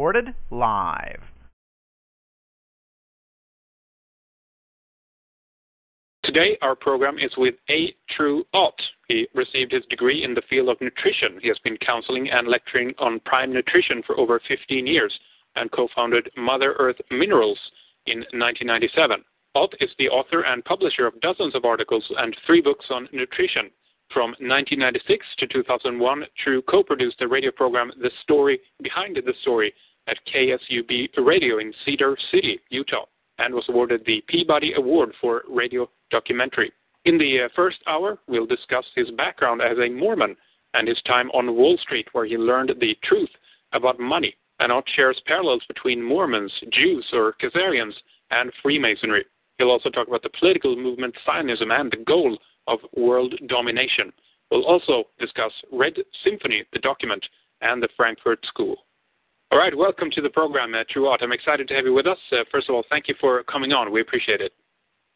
Recorded live. Today, our program is with A. True Ott. He received his degree in the field of nutrition. He has been counseling and lecturing on prime nutrition for over 15 years and co-founded Mother Earth Minerals in 1997. Ott is the author and publisher of dozens of articles and three books on nutrition. From 1996 to 2001, True co-produced the radio program The Story Behind the Story at KSUB Radio in Cedar City, Utah, and was awarded the Peabody Award for Radio Documentary. In the uh, first hour, we'll discuss his background as a Mormon and his time on Wall Street, where he learned the truth about money and Ott shares parallels between Mormons, Jews, or Khazarians, and Freemasonry. He'll also talk about the political movement Zionism and the goal of world domination. We'll also discuss Red Symphony, the document, and the Frankfurt School. All right, welcome to the program, uh, True Ott. I'm excited to have you with us. Uh, first of all, thank you for coming on. We appreciate it.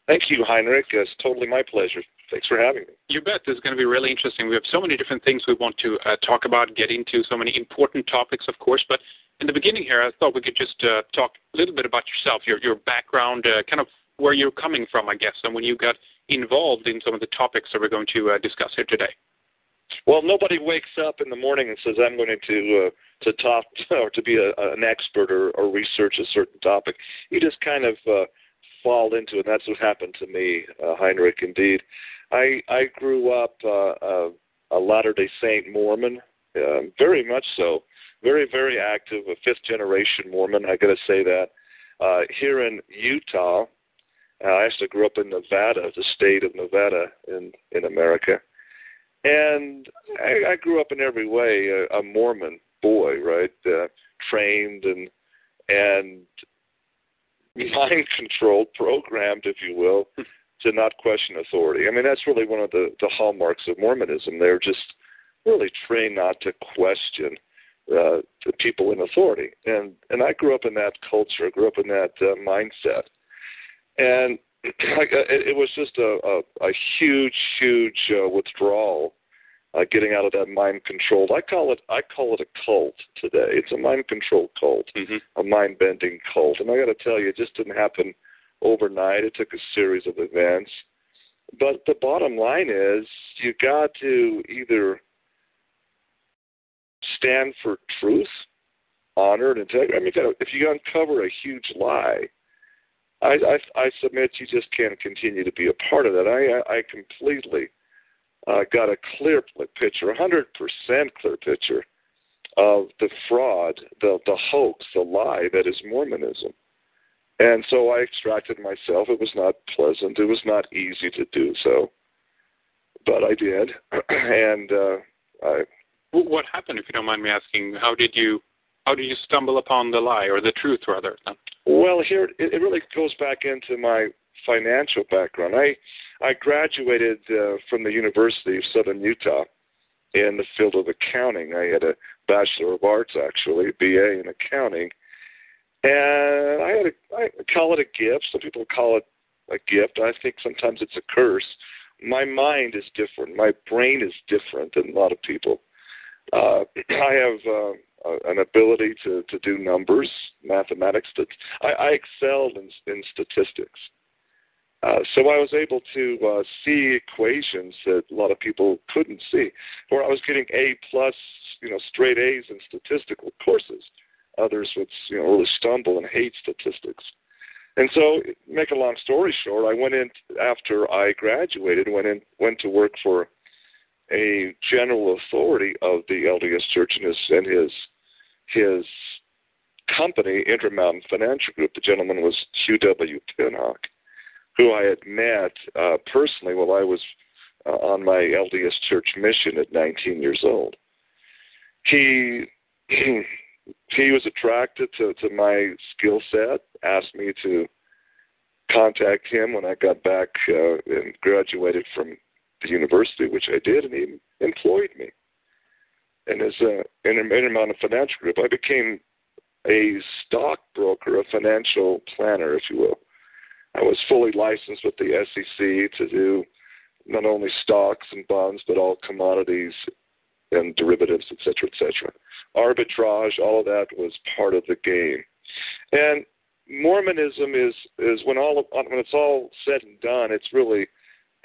Thank you, Heinrich. It's totally my pleasure. Thanks for having me. You bet. This is going to be really interesting. We have so many different things we want to uh, talk about, get into, so many important topics, of course. But in the beginning here, I thought we could just uh, talk a little bit about yourself, your your background, uh, kind of where you're coming from, I guess, and when you got involved in some of the topics that we're going to uh, discuss here today. Well, nobody wakes up in the morning and says, "I'm going to uh, to talk or to be a, an expert or, or research a certain topic." You just kind of uh, fall into it. And that's what happened to me, uh, Heinrich. Indeed, I I grew up uh, uh, a Latter Day Saint Mormon, uh, very much so very, very active, a fifth generation Mormon. I got to say that. Uh, here in Utah, uh, I actually grew up in Nevada, the state of Nevada in in America, and I, I grew up in every way a, a Mormon boy, right? Uh, trained and and mind controlled, programmed, if you will, to not question authority. I mean, that's really one of the the hallmarks of Mormonism. They're just really trained not to question uh, to people in authority. And and I grew up in that culture, grew up in that uh, mindset, and it, it was just a, a, a huge, huge uh, withdrawal. Uh, getting out of that mind controlled. I call it I call it a cult today. It's a mind controlled cult, mm-hmm. a mind bending cult. And I got to tell you, it just didn't happen overnight. It took a series of events. But the bottom line is, you got to either stand for truth, honor, and integrity. I mean, if you uncover a huge lie, I, I, I submit you just can't continue to be a part of that. I, I completely uh, got a clear picture, a hundred percent clear picture of the fraud, the the hoax, the lie that is Mormonism. And so I extracted myself. It was not pleasant. It was not easy to do so, but I did, and uh, I what happened, if you don't mind me asking? How did you how did you stumble upon the lie or the truth rather? Well, here it, it really goes back into my financial background. I I graduated uh, from the University of Southern Utah in the field of accounting. I had a bachelor of arts, actually, BA in accounting, and I had a I call it a gift. Some people call it a gift. I think sometimes it's a curse. My mind is different. My brain is different than a lot of people. Uh, I have uh, an ability to, to do numbers, mathematics. I, I excelled in, in statistics. Uh, so I was able to uh, see equations that a lot of people couldn't see. Where I was getting A plus, you know, straight A's in statistical courses. Others would, you know, really stumble and hate statistics. And so, make a long story short, I went in after I graduated. Went in, went to work for a general authority of the LDS Church and his and his his company, Intermountain Financial Group. The gentleman was Hugh W. Pinnock, who I had met uh, personally while I was uh, on my LDS church mission at 19 years old. He he was attracted to, to my skill set, asked me to contact him when I got back uh, and graduated from the university, which I did, and he employed me. And as a in Intermountain Financial Group, I became a stockbroker, a financial planner, if you will. I was fully licensed with the SEC to do not only stocks and bonds, but all commodities and derivatives, et cetera, et cetera. Arbitrage, all of that was part of the game. And Mormonism is is when all of, when it's all said and done, it's really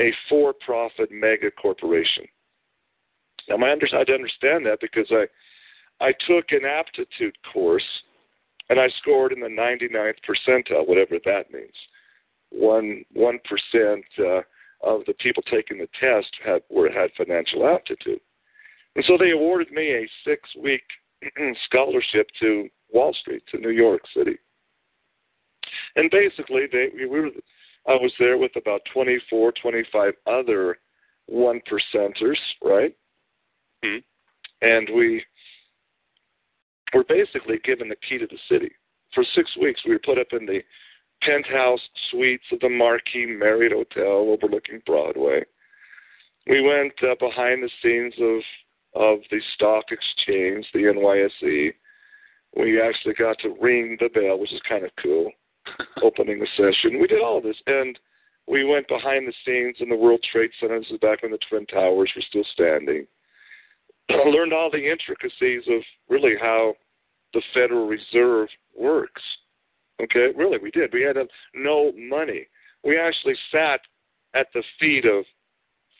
a for-profit mega corporation. Now, my under, I understand that because I I took an aptitude course and I scored in the 99th percentile, whatever that means. One one percent uh, of the people taking the test had were had financial aptitude, and so they awarded me a six-week scholarship to Wall Street, to New York City. And basically, they we were I was there with about 24, 25 other one percenters, right? Mm-hmm. And we were basically given the key to the city. For six weeks, we were put up in the penthouse suites of the Marquis Marriott Hotel overlooking Broadway. We went uh, behind the scenes of of the stock exchange, the NYSE. We actually got to ring the bell, which is kind of cool opening the session. We did all this, and we went behind the scenes in the World Trade Center. This is back when the Twin Towers were still standing. I learned all the intricacies of really how the Federal Reserve works. Okay, really, we did. We had no money. We actually sat at the feet of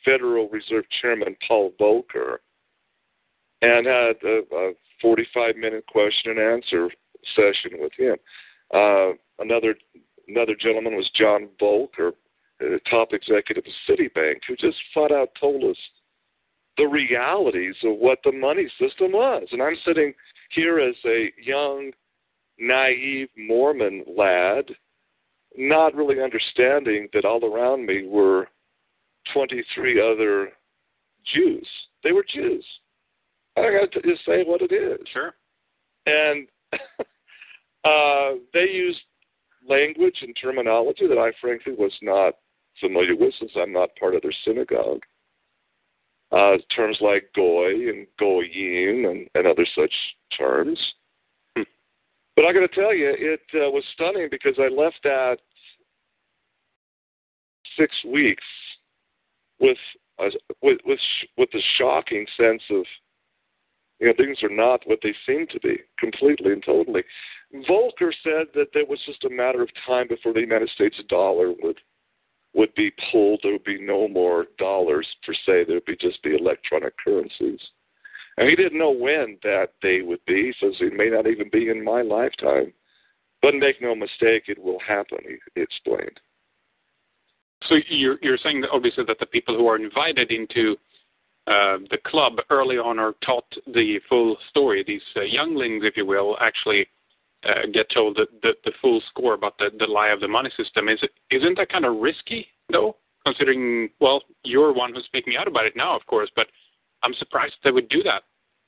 Federal Reserve Chairman Paul Volcker and had a, a 45 minute question and answer session with him. Uh, another another gentleman was John Volcker, the top executive of Citibank, who just flat out told us the realities of what the money system was. And I'm sitting here as a young, naive Mormon lad, not really understanding that all around me were 23 other Jews. They were Jews. I got to just say what it is. Sure. And uh, they used language and terminology that I frankly was not familiar with since I'm not part of their synagogue. Uh, terms like goy and goyim and, and other such terms. But I got to tell you, it uh, was stunning because I left that six weeks with uh, with with with the shocking sense of you know things are not what they seem to be completely and totally. Volcker said that it was just a matter of time before the United States dollar would would be pulled. There would be no more dollars per se. There would be just be electronic currencies. And he didn't know when that day would be. Says it may not even be in my lifetime. But make no mistake, it will happen. He explained. So you're you're saying that obviously that the people who are invited into uh, the club early on are taught the full story. These uh, younglings, if you will, actually uh, get told the, the, the full score about the, the lie of the money system. Is it isn't that kind of risky though? Considering well, you're one who's speaking out about it now, of course, but I'm surprised they would do that.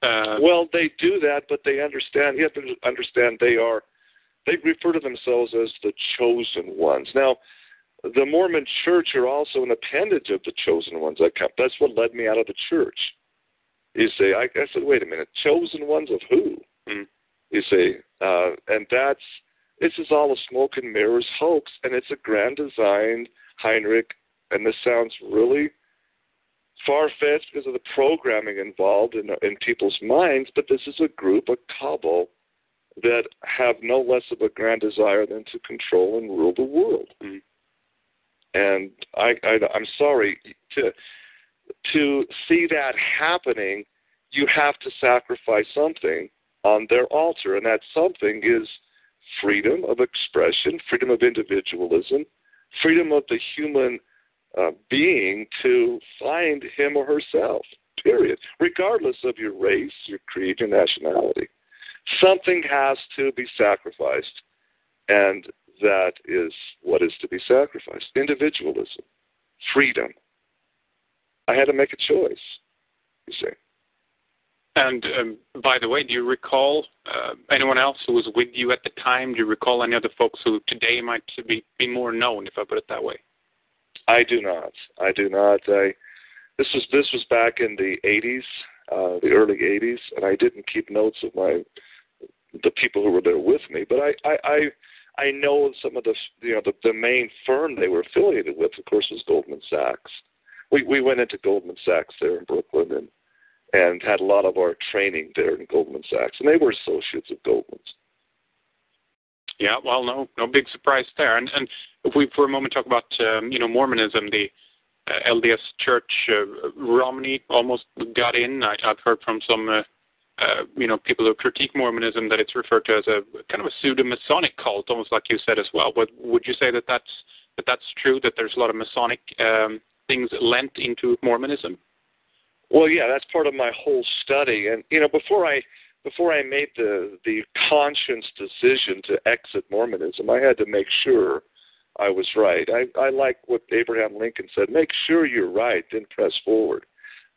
Uh, well, they do that, but they understand. You have to understand they are. They refer to themselves as the chosen ones. Now, the Mormon Church are also an appendage of the chosen ones. That's what led me out of the church. You say, I, I said, wait a minute, chosen ones of who? mm You see, uh, and that's this is all a smoke and mirrors hoax, and it's a grand designed Heinrich. And this sounds really far fetched because of the programming involved in in people's minds, but this is a group, a cabal, that have no less of a grand desire than to control and rule the world. mm And I, I I'm sorry to to see that happening. You have to sacrifice something on their altar, and that something is freedom of expression, freedom of individualism, freedom of the human uh, being to find him or herself, period, regardless of your race, your creed, your nationality. Something has to be sacrificed, and that is what is to be sacrificed individualism, freedom. I had to make a choice. You see. And um, by the way, do you recall uh, anyone else who was with you at the time? Do you recall any other folks who today might be, be more known, if I put it that way? I do not. I do not. I this was this was back in the 80s, uh, the early 80s, and I didn't keep notes of my the people who were there with me. But I I I, I know some of the you know the, the main firm they were affiliated with, of course, was Goldman Sachs. We we went into Goldman Sachs there in Brooklyn and and had a lot of our training there in Goldman Sachs, and they were associates of Goldman's. Yeah, well, no, no big surprise there. And and if we for a moment talk about um, you know Mormonism, the uh, LDS Church, uh, Romney almost got in. I, I've heard from some uh, uh, you know people who critique Mormonism that it's referred to as a kind of a pseudo Masonic cult, almost like you said as well. But would you say that that's that that's true? That there's a lot of Masonic um, things lent into Mormonism? Well, yeah, that's part of my whole study. And you know, before I before I made the the conscious decision to exit Mormonism, I had to make sure I was right. I I like what Abraham Lincoln said: make sure you're right, then press forward.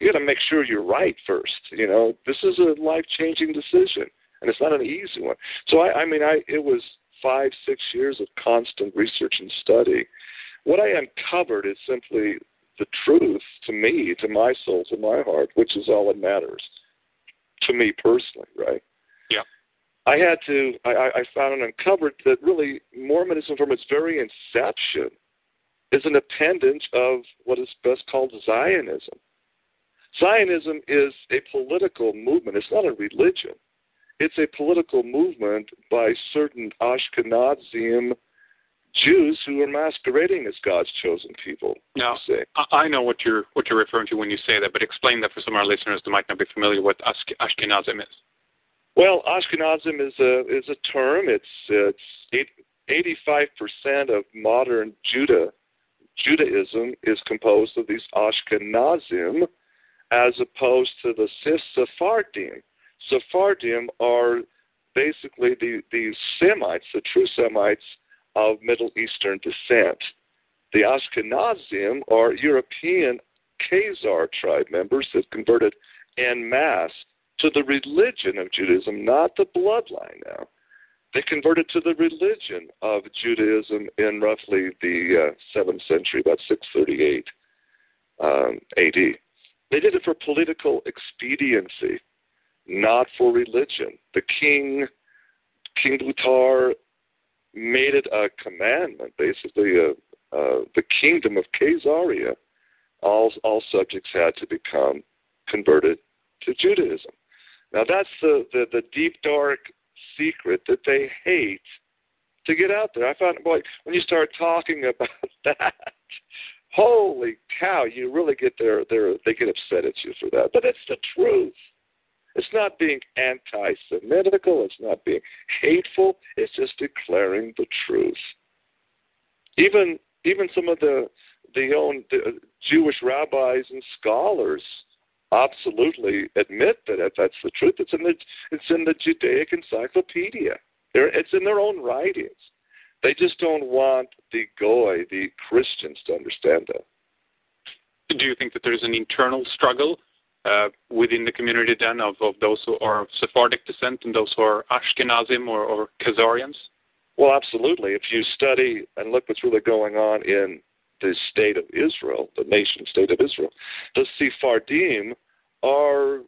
You got to make sure you're right first. You know, this is a life changing decision, and it's not an easy one. So I, I mean, I it was five six years of constant research and study. What I uncovered is simply the truth to me, to my soul, to my heart, which is all that matters to me personally, right? Yeah. I had to, I, I found and uncovered that really Mormonism from its very inception is an appendage of what is best called Zionism. Zionism is a political movement, it's not a religion. It's a political movement by certain Ashkenazim Jews who are masquerading as God's chosen people. Now, I know what you're what you're referring to when you say that, but explain that for some of our listeners that might not be familiar with Ashkenazim is. Well, Ashkenazim is a is a term. It's it's eighty five percent of modern Judah Judaism is composed of these Ashkenazim, as opposed to the Sephardim. Sephardim are basically the the Semites, the true Semites of Middle Eastern descent. The Ashkenazim are European Khazar tribe members that converted en masse to the religion of Judaism, not the bloodline now. They converted to the religion of Judaism in roughly the uh, 7th century, about 638 um, AD. They did it for political expediency, not for religion. The king, King Blutar, made it a commandment, basically, uh, uh, the kingdom of Khazaria, all, all subjects had to become converted to Judaism. Now, that's the, the, the deep, dark secret that they hate to get out there. I found, boy, when you start talking about that, holy cow, you really get their, their, they get upset at you for that. But it's the truth. It's not being anti Semitical, it's not being hateful, it's just declaring the truth. Even even some of the the own the Jewish rabbis and scholars absolutely admit that that's the truth. It's in the it's in the Judaic Encyclopedia. They're, it's in their own writings. They just don't want the goy, the Christians, to understand that. Do you think that there's an internal struggle uh, within the community then of, of those who are of Sephardic descent and those who are Ashkenazim or, or Khazarians? Well, absolutely. If you study and look what's really going on in the state of Israel, the nation state of Israel, the Sephardim are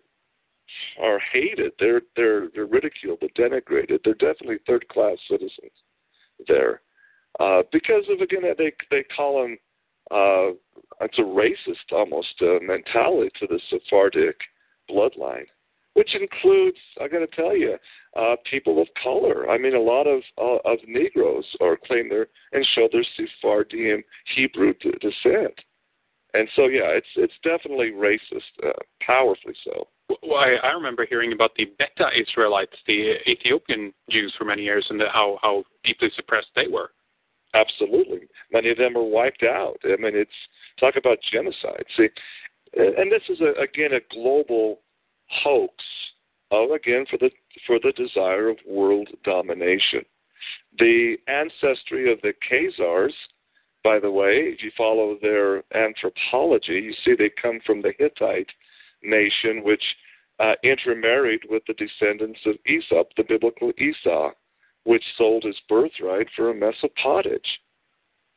are hated. They're they're they're ridiculed. They're denigrated. They're definitely third class citizens there uh, because of again they they call them uh, it's a racist almost uh, mentality to the Sephardic bloodline, which includes, I got to tell you, uh, people of color. I mean, a lot of uh, of Negroes are claim their and show their Sephardim Hebrew d- descent, and so yeah, it's it's definitely racist, uh, powerfully so. Well, I, I remember hearing about the Beta Israelites, the Ethiopian Jews, for many years, and the, how how deeply suppressed they were. Absolutely. Many of them are wiped out. I mean, it's talk about genocide. See, and this is a, again a global hoax of again for the for the desire of world domination. The ancestry of the Khazars by the way, if you follow their anthropology, you see they come from the Hittite nation, which uh, intermarried with the descendants of Esau, the biblical Esau, which sold his birthright for a mess of pottage.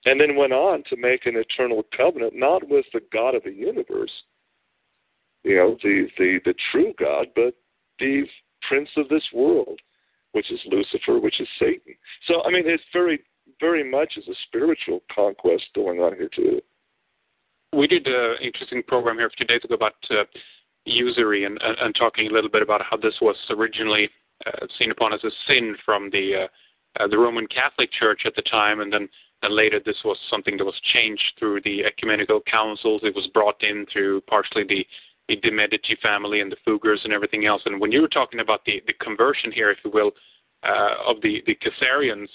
And then went on to make an eternal covenant, not with the God of the universe, you know, the, the, the true God, but the prince of this world, which is Lucifer, which is Satan. So, I mean, it's very, very much is a spiritual conquest going on here, too. We did an interesting program here a few days ago about uh, usury and, and, and, talking a little bit about how this was originally seen upon as a sin from the uh, uh the Roman Catholic Church at the time, and then and later this was something that was changed through the ecumenical councils. It was brought in through partially the the de Medici family and the Fuggers and everything else. And when you were talking about the, the conversion here, if you will, uh, of the, the Khazarians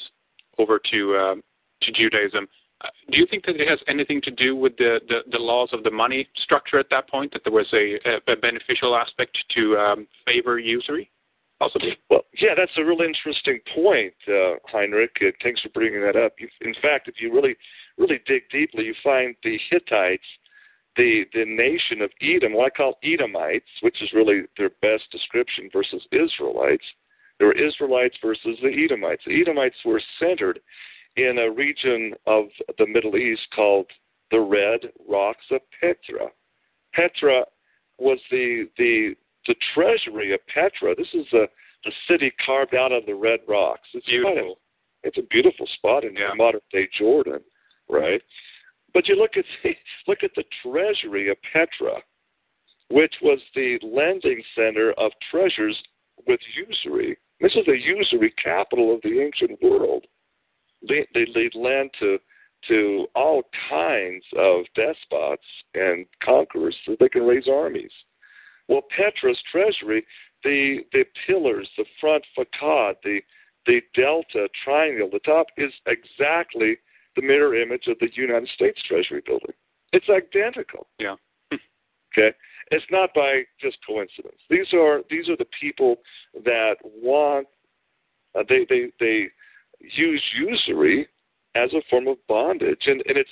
over to uh, to Judaism, uh, do you think that it has anything to do with the, the, the, laws of the money structure at that point? That there was a, a beneficial aspect to um, favor usury? Possibly. Well, yeah, that's a really interesting point, uh, Heinrich. Uh, thanks for bringing that up. In fact, if you really, really dig deeply, you find the Hittites the the nation of Edom, what I call Edomites, which is really their best description versus Israelites. There were Israelites versus the Edomites. The Edomites were centered in a region of the Middle East called the Red Rocks of Petra. Petra was the the the treasury of Petra. This is a the city carved out of the Red Rocks. It's beautiful. it's a beautiful spot in yeah. modern day Jordan, right? But you look at the, look at the treasury of Petra, which was the lending center of treasures with usury. This is the usury capital of the ancient world. They they, they lend to to all kinds of despots and conquerors so they can raise armies. Well, Petra's treasury, the the pillars, the front facade, the the delta triangle, the top is exactly the mirror image of the United States Treasury building. It's identical. Yeah. okay. It's not by just coincidence. These are these are the people that want uh, they they they use usury as a form of bondage, and and it's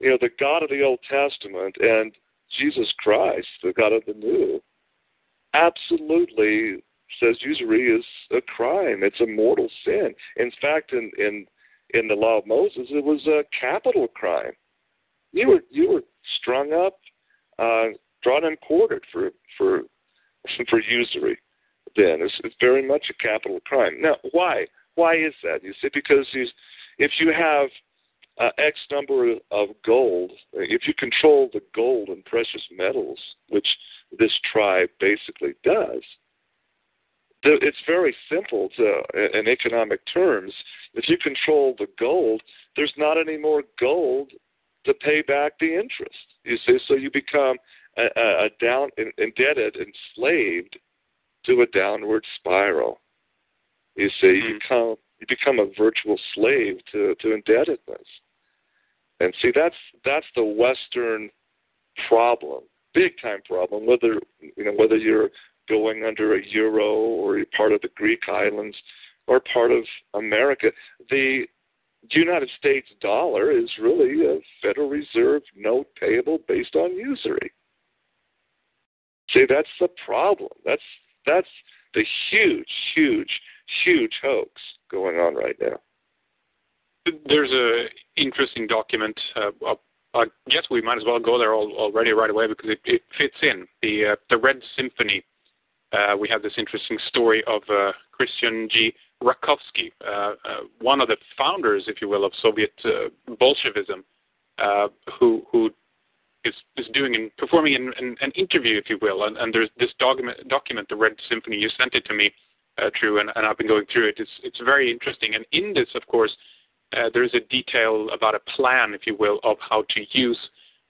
you know the God of the Old Testament and Jesus Christ, the God of the New, absolutely says usury is a crime. It's a mortal sin. In fact, in in in the law of Moses, it was a capital crime. You were you were strung up, uh, drawn and quartered for for for usury. Then it's, it's very much a capital crime. Now, why? Why is that? You see, because you, if you have uh, X number of gold, if you control the gold and precious metals, which this tribe basically does, it's very simple to, in economic terms. If you control the gold, there's not any more gold to pay back the interest. You see, so you become a, a down indebted, enslaved to a downward spiral. You see, mm-hmm. you become you become a virtual slave to, to indebtedness. And see, that's that's the Western problem, big time problem. Whether you know whether you're going under a euro or you're part of the Greek islands or part of America. The United States dollar is really a Federal Reserve note payable based on usury. See, that's the problem. That's that's the huge, huge, huge hoax going on right now. There's a interesting document. Uh, I guess we might as well go there already right away because it, it fits in the uh, the Red Symphony uh, we have this interesting story of uh, Christian G. Rakovsky, uh, uh, one of the founders, if you will, of Soviet uh, Bolshevism, who who is is doing and performing an, an, an interview, if you will, and, and there's this document, document, the Red Symphony. You sent it to me, uh, True, and, and I've been going through it. It's it's very interesting, and in this, of course, uh, there is a detail about a plan, if you will, of how to use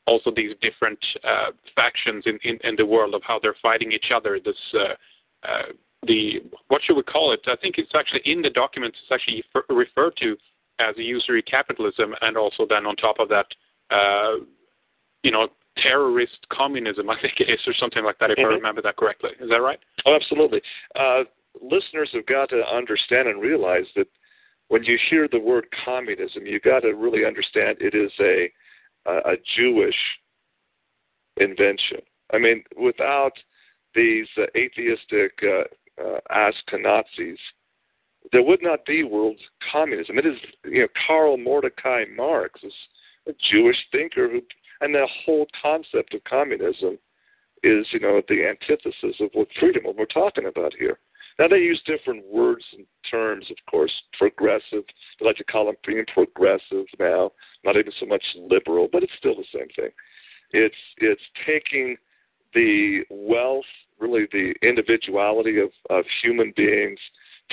also these different uh, factions in, in, in, the world of how they're fighting each other. This uh, uh, the what should we call it? I think it's actually in the documents. It's actually referred to as usury capitalism, and also then on top of that, uh, you know, terrorist communism. I think it is, or something like that, if mm-hmm. I remember that correctly. Is that right? Oh, absolutely. Uh, listeners have got to understand and realize that when you hear the word communism, you've got to really understand it is a a, Jewish invention. I mean, without these uh, atheistic uh, uh, Ashkenazis, there would not be world communism. It is, you know, Karl Mordecai Marx is a Jewish thinker who, and the whole concept of communism is, you know, the antithesis of what freedom, what we're talking about here. Now they use different words and terms, of course. Progressive, they like to call them being progressive now. Not even so much liberal, but it's still the same thing. It's it's taking the wealth, really the individuality of, of human beings,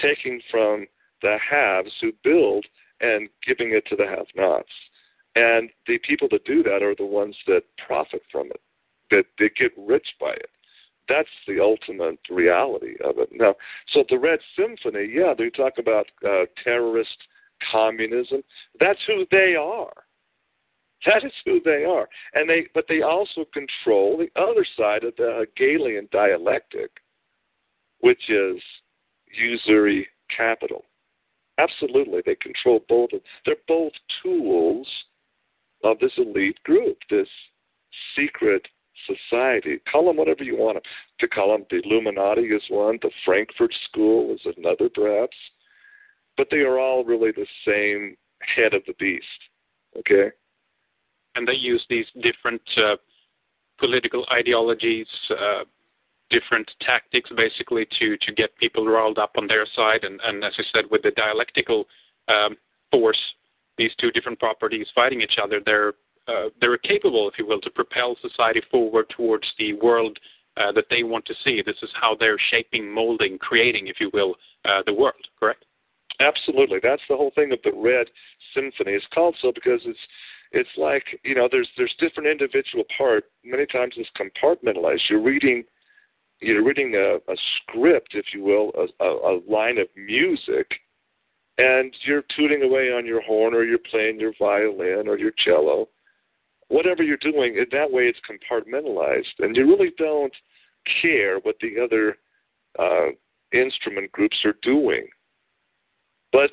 taking from the haves who build and giving it to the have-nots. And the people that do that are the ones that profit from it, that they get rich by it. That's the ultimate reality of it. Now, so the Red Symphony, yeah, they talk about uh, terrorist communism. That's who they are. That is who they are, and they but they also control the other side of the Hegelian dialectic, which is usury capital. Absolutely, they control both. Of, them. they're both tools of this elite group, this secret society. Call them whatever you want to call them. The Illuminati is one. The Frankfurt School is another, perhaps. But they are all really the same head of the beast. Okay. And they use these different uh, political ideologies, uh, different tactics, basically, to to get people riled up on their side. And, and as I said, with the dialectical um, force, these two different properties fighting each other, they're uh, they're capable, if you will, to propel society forward towards the world uh, that they want to see. This is how they're shaping, molding, creating, if you will, uh, the world. Correct? Absolutely. That's the whole thing of the Red Symphony. It's called so because it's it's like you know there's there's different individual part. Many times it's compartmentalized. You're reading you're reading a, a script, if you will, a, a, a line of music, and you're tooting away on your horn or you're playing your violin or your cello whatever you're doing, in that way it's compartmentalized, and you really don't care what the other uh, instrument groups are doing. But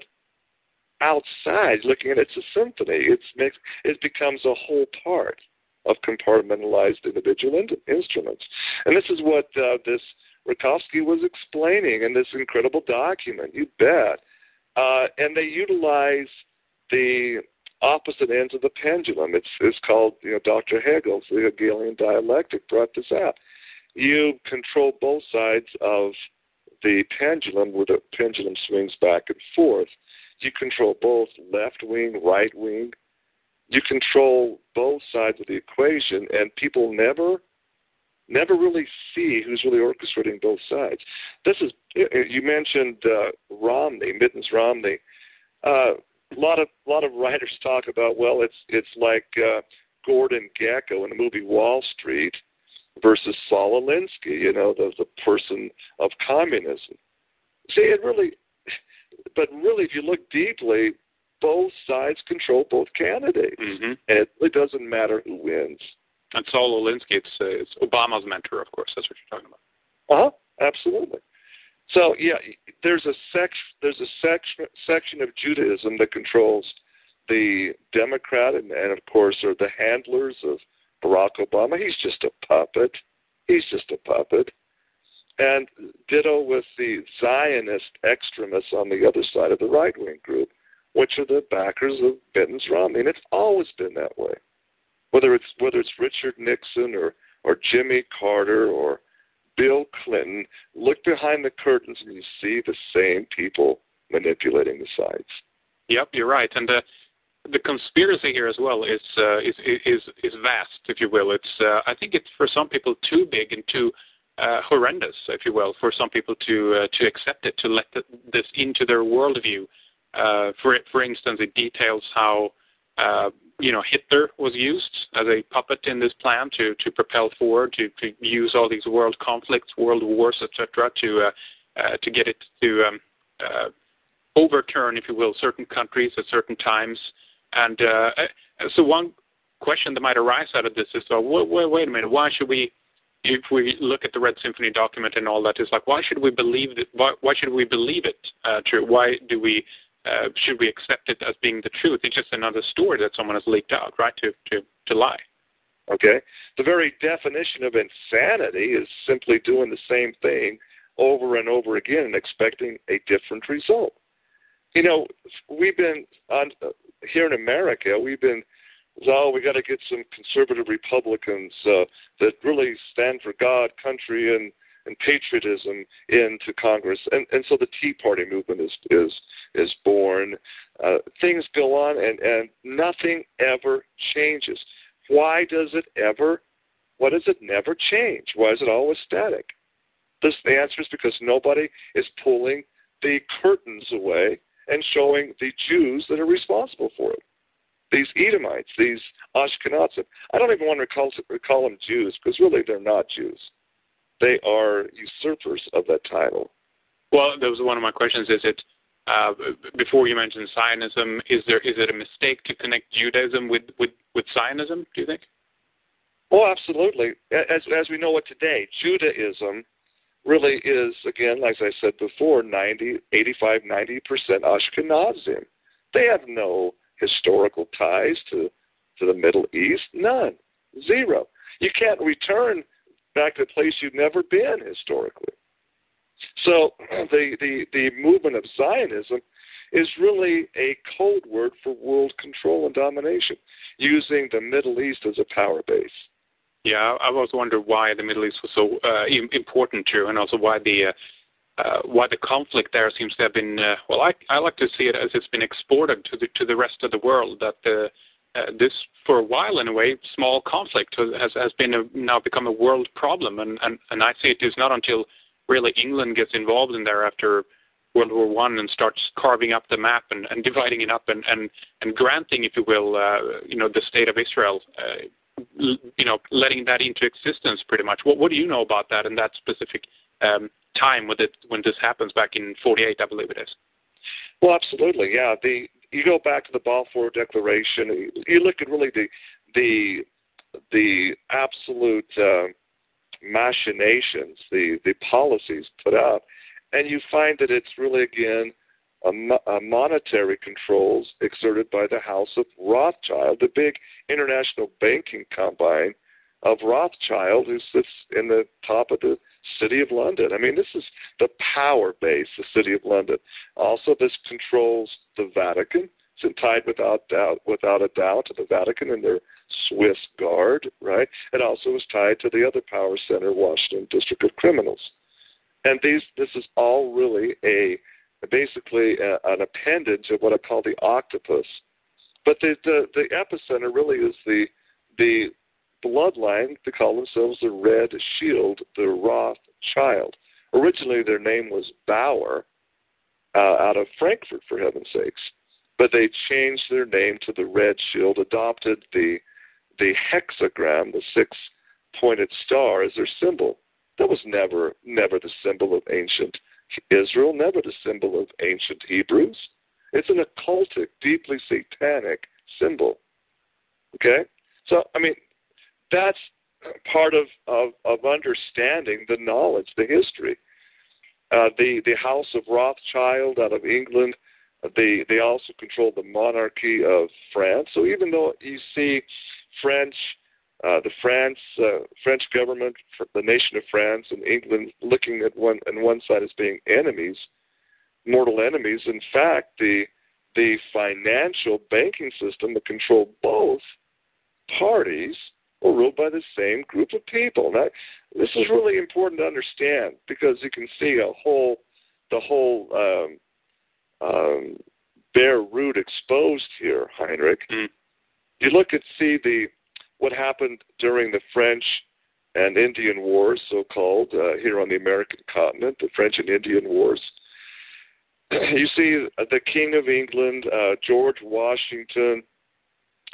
outside, looking at it, it's a symphony. It's makes it becomes a whole part of compartmentalized individual in- instruments, and this is what uh, this Rakovsky was explaining in this incredible document. You bet. Uh, and they utilize the opposite ends of the pendulum. It's it's called you know Dr. Hegel's the Hegelian dialectic brought this out. You control both sides of the pendulum where the pendulum swings back and forth. You control both left wing, right wing. You control both sides of the equation, and people never never really see who's really orchestrating both sides. This is you mentioned uh, Romney, Mittens Romney. Uh, a lot of a lot of writers talk about well, it's it's like uh, Gordon Gekko in the movie Wall Street versus Saul Alinsky, you know, the the person of communism. See, it really, but really, if you look deeply, both sides control both candidates, mm-hmm. and it really doesn't matter who wins. And Saul Alinsky, it's, uh, it's Obama's mentor, of course. That's what you're talking about. Uh huh. Absolutely. So yeah, there's a sec there's a section section of Judaism that controls the Democrat and, and of course are the handlers of Barack Obama. He's just a puppet. He's just a puppet. And ditto with the Zionist extremists on the other side of the right wing group, which are the backers of Mittens Romney. And it's always been that way. Whether it's whether it's Richard Nixon or or Jimmy Carter or Bill Clinton, look behind the curtains and you see the same people manipulating the sides. Yep, you're right. And uh, the conspiracy here as well is uh, is is is vast, if you will. It's uh, I think it's for some people too big and too uh, horrendous, if you will, for some people to uh, to accept it, to let the, this into their worldview. Uh, for for instance, it details how uh, you know, Hitler was used as a puppet in this plan to, to propel forward, to, to use all these world conflicts, world wars, etc., to uh, uh, to get it to um, uh, overturn, if you will, certain countries at certain times. And uh, uh so one question that might arise out of this is, well, wait, wait a minute, why should we? If we look at the Red Symphony document and all that, it's like, why should we believe that? Why, why should we believe it uh, true? Why do we uh, should we accept it as being the truth? It's just another story that someone has leaked out, right? To to to lie. Okay. The very definition of insanity is simply doing the same thing over and over again and expecting a different result. You know, we've been on uh, here in America. We've been oh, we got to get some conservative Republicans uh, that really stand for God, country, and and patriotism into Congress, and and so the Tea Party movement is is is born. Uh, things go on, and and nothing ever changes. Why does it ever? Why does it never change? Why is it always static? This, the answer is because nobody is pulling the curtains away and showing the Jews that are responsible for it. These Edomites, these Ashkenazim. I don't even want to call, call them Jews because really they're not Jews. They are usurpers of that title. Well, that was one of my questions. Is it uh, before you mentioned Zionism? Is there is it a mistake to connect Judaism with with, with Zionism? Do you think? Oh, absolutely. As as we know it today, Judaism really is again, as I said before, 90, 85, 90 percent Ashkenazim. They have no historical ties to to the Middle East. None. Zero. You can't return back to a place you've never been historically. So the, the, the movement of Zionism is really a code word for world control and domination, using the Middle East as a power base. Yeah, I've also wondered why the Middle East was so uh, important too, and also why the uh, uh, why the conflict there seems to have been. Uh, well, I I like to see it as it's been exported to the to the rest of the world. That the uh, this, for a while in a way, small conflict has has been a, now become a world problem, and, and and I see it is not until really England gets involved in there after World War One and starts carving up the map and, and dividing it up and, and and granting, if you will, uh, you know, the state of Israel, uh, you know, letting that into existence pretty much. What what do you know about that and that specific um, time when it when this happens back in '48, I believe it is. Well, absolutely, yeah. The you go back to the Balfour Declaration. You look at really the the the absolute uh, machinations, the the policies put out, and you find that it's really again a, a monetary controls exerted by the House of Rothschild, the big international banking combine of Rothschild, who sits in the top of the City of London. I mean, this is the power base, the City of London. Also, this controls the Vatican. It's tied without doubt, without a doubt, to the Vatican and their Swiss Guard, right? It also is tied to the other power center, Washington District of Criminals. And these, this is all really a basically a, an appendage of what I call the octopus. But the, the the epicenter really is the the bloodline to call themselves the Red Shield, the Rothschild. Originally, their name was Bauer, uh, out of Frankfurt, for heaven's sakes. But they changed their name to the Red Shield, adopted the the hexagram, the six-pointed star, as their symbol. That was never never the symbol of ancient Israel, never the symbol of ancient Hebrews. It's an occultic, deeply satanic symbol. Okay? So, I mean, that's part of, of, of understanding the knowledge, the history. Uh, the, the House of Rothschild out of England, they, they also control the monarchy of France. So even though you see French, uh, the France, uh, French government, the nation of France, and England looking at one on one side as being enemies, mortal enemies. In fact, the the financial banking system that controlled both parties or ruled by the same group of people. Now, this is really important to understand because you can see a whole, the whole um, um, bare root exposed here, Heinrich. Mm. You look and see the what happened during the French and Indian Wars, so-called, uh, here on the American continent, the French and Indian Wars. you see the King of England, uh, George Washington,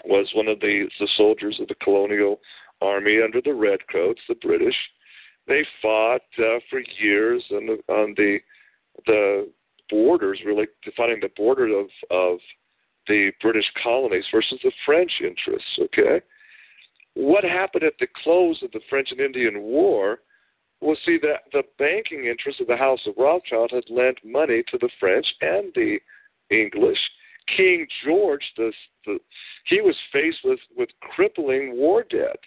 was one of the, the soldiers of the colonial army under the redcoats, the British. They fought uh, for years on the, on the the borders, really defining the border of of the British colonies versus the French interests. Okay, what happened at the close of the French and Indian War was see that the banking interests of the House of Rothschild had lent money to the French and the English. King George, the, the he was faced with with crippling war debt,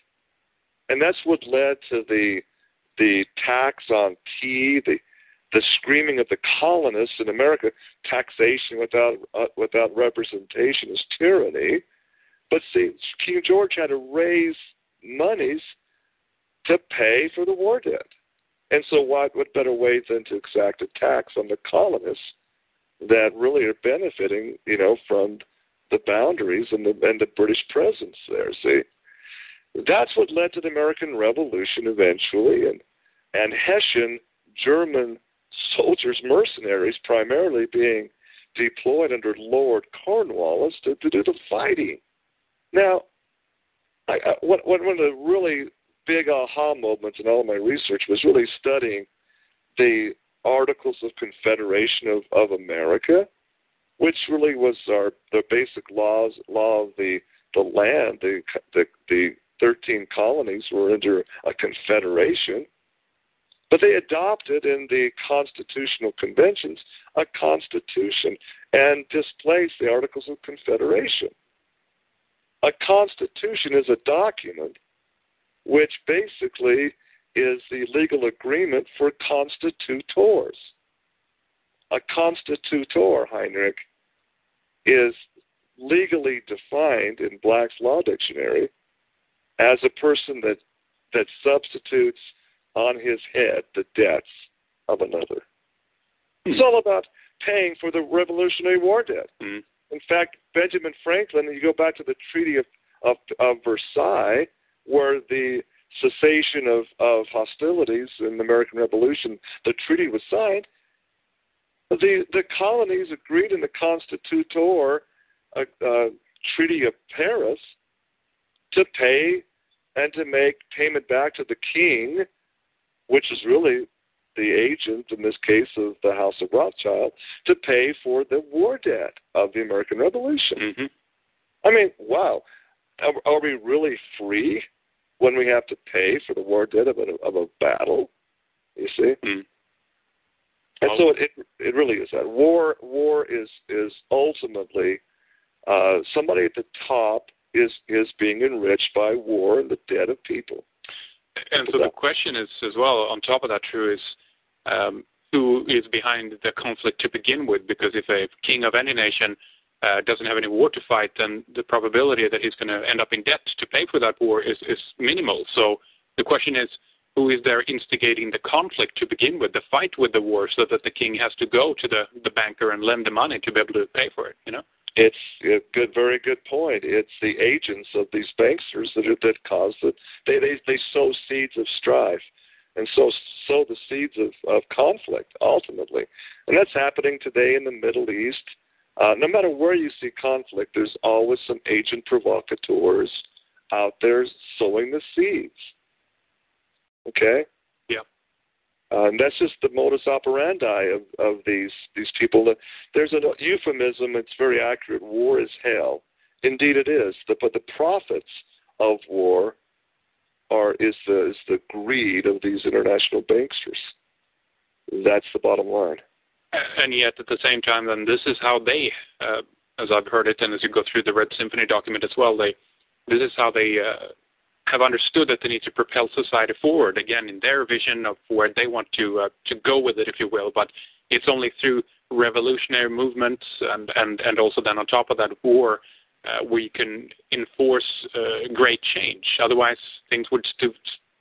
and that's what led to the the tax on tea, the the screaming of the colonists in America, taxation without uh, without representation is tyranny. But see, King George had to raise monies to pay for the war debt. And so, what, what better way than to exact a tax on the colonists that really are benefiting, you know, from the boundaries and the and the British presence there? See, that's what led to the American Revolution eventually, and and Hessian German soldiers, mercenaries, primarily being deployed under Lord Cornwallis to, to do the fighting. Now, I, I, one, one of the really big aha moments in all of my research was really studying the Articles of Confederation of, of America, which really was our the basic laws law of the the land. The the, the thirteen colonies were under a confederation, but they adopted in the constitutional conventions a constitution and displaced the Articles of Confederation. A constitution is a document which basically is the legal agreement for constitutors. A constitutor, Heinrich, is legally defined in Black's Law Dictionary as a person that that substitutes on his head the debts of another. It's all about paying for the Revolutionary War debt. Mm-hmm. In fact, Benjamin Franklin, you go back to the Treaty of, of, of Versailles, where the cessation of, of hostilities in the American Revolution, the treaty was signed, the, the colonies agreed in the Constitutor uh, uh, Treaty of Paris to pay and to make payment back to the king, which is really the agent, in this case of the House of Rothschild, to pay for the war debt of the American Revolution. Mm-hmm. I mean, wow. Are, are we really free when we have to pay for the war debt of a, of a battle. You see, mm. and so it, it it really is that war. War is is ultimately uh, somebody at the top is is being enriched by war and the debt of people. And so the question is as well. On top of that, true is um, who is behind the conflict to begin with? Because if a king of any nation uh, doesn't have any war to fight, then the probability that he's going to end up in debt to pay for that war is, is minimal. So the question is, who is there instigating the conflict to begin with, the fight with the war, so that the king has to go to the, the banker and lend the money to be able to pay for it? You know. It's a good, very good point. It's the agents of these banksters that are, that cause it. They, they they sow seeds of strife, and so sow the seeds of, of conflict ultimately, and that's happening today in the Middle East uh, no matter where you see conflict, there's always some agent provocateurs out there sowing the seeds. Okay? Yeah. Uh, and that's just the modus operandi of, of these these people. There's a euphemism. It's very accurate. War is hell. Indeed, it is. The, but the profits of war are is the is the greed of these international banksters. That's the bottom line and yet at the same time, then this is how they, uh, as I've heard it, and as you go through the Red Symphony document as well, they, this is how they uh, have understood that they need to propel society forward again in their vision of where they want to uh, to go with it, if you will. But it's only through revolutionary movements and and and also then on top of that war. Uh, we can enforce uh, great change. Otherwise, things would st-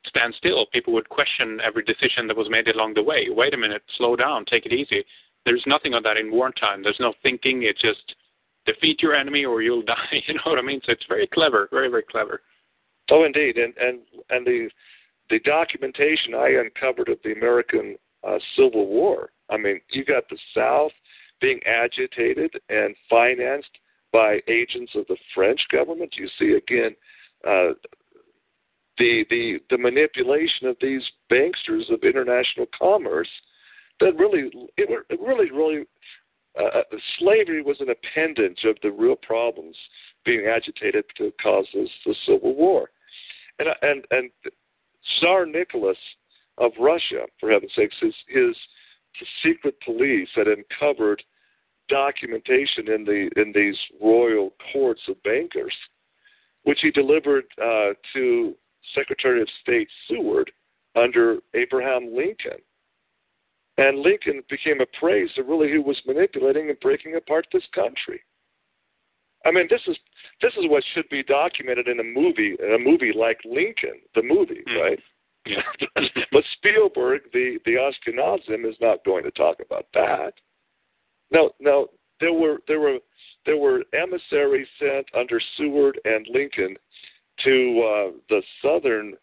stand still. People would question every decision that was made along the way. Wait a minute, slow down, take it easy. There's nothing of that in wartime. There's no thinking. It's just defeat your enemy or you'll die. You know what I mean? So it's very clever, very very clever. Oh, indeed, and and and the the documentation I uncovered of the American uh, Civil War. I mean, you got the South being agitated and financed by agents of the French government. You see again uh, the the the manipulation of these banksters of international commerce that really it, it really really uh, uh, slavery was an appendage of the real problems being agitated to cause this, the civil war and and and Tsar Nicholas of Russia for heaven's sakes his his secret police had uncovered documentation in the in these royal courts of bankers, which he delivered uh, to Secretary of State Seward under Abraham Lincoln. And Lincoln became appraised of really who was manipulating and breaking apart this country. I mean, this is this is what should be documented in a movie, in a movie like Lincoln, the movie, mm. right? Yeah. but Spielberg, the the Ashkenazim, is not going to talk about that. No, no, there were there were there were emissaries sent under Seward and Lincoln to uh, the Southern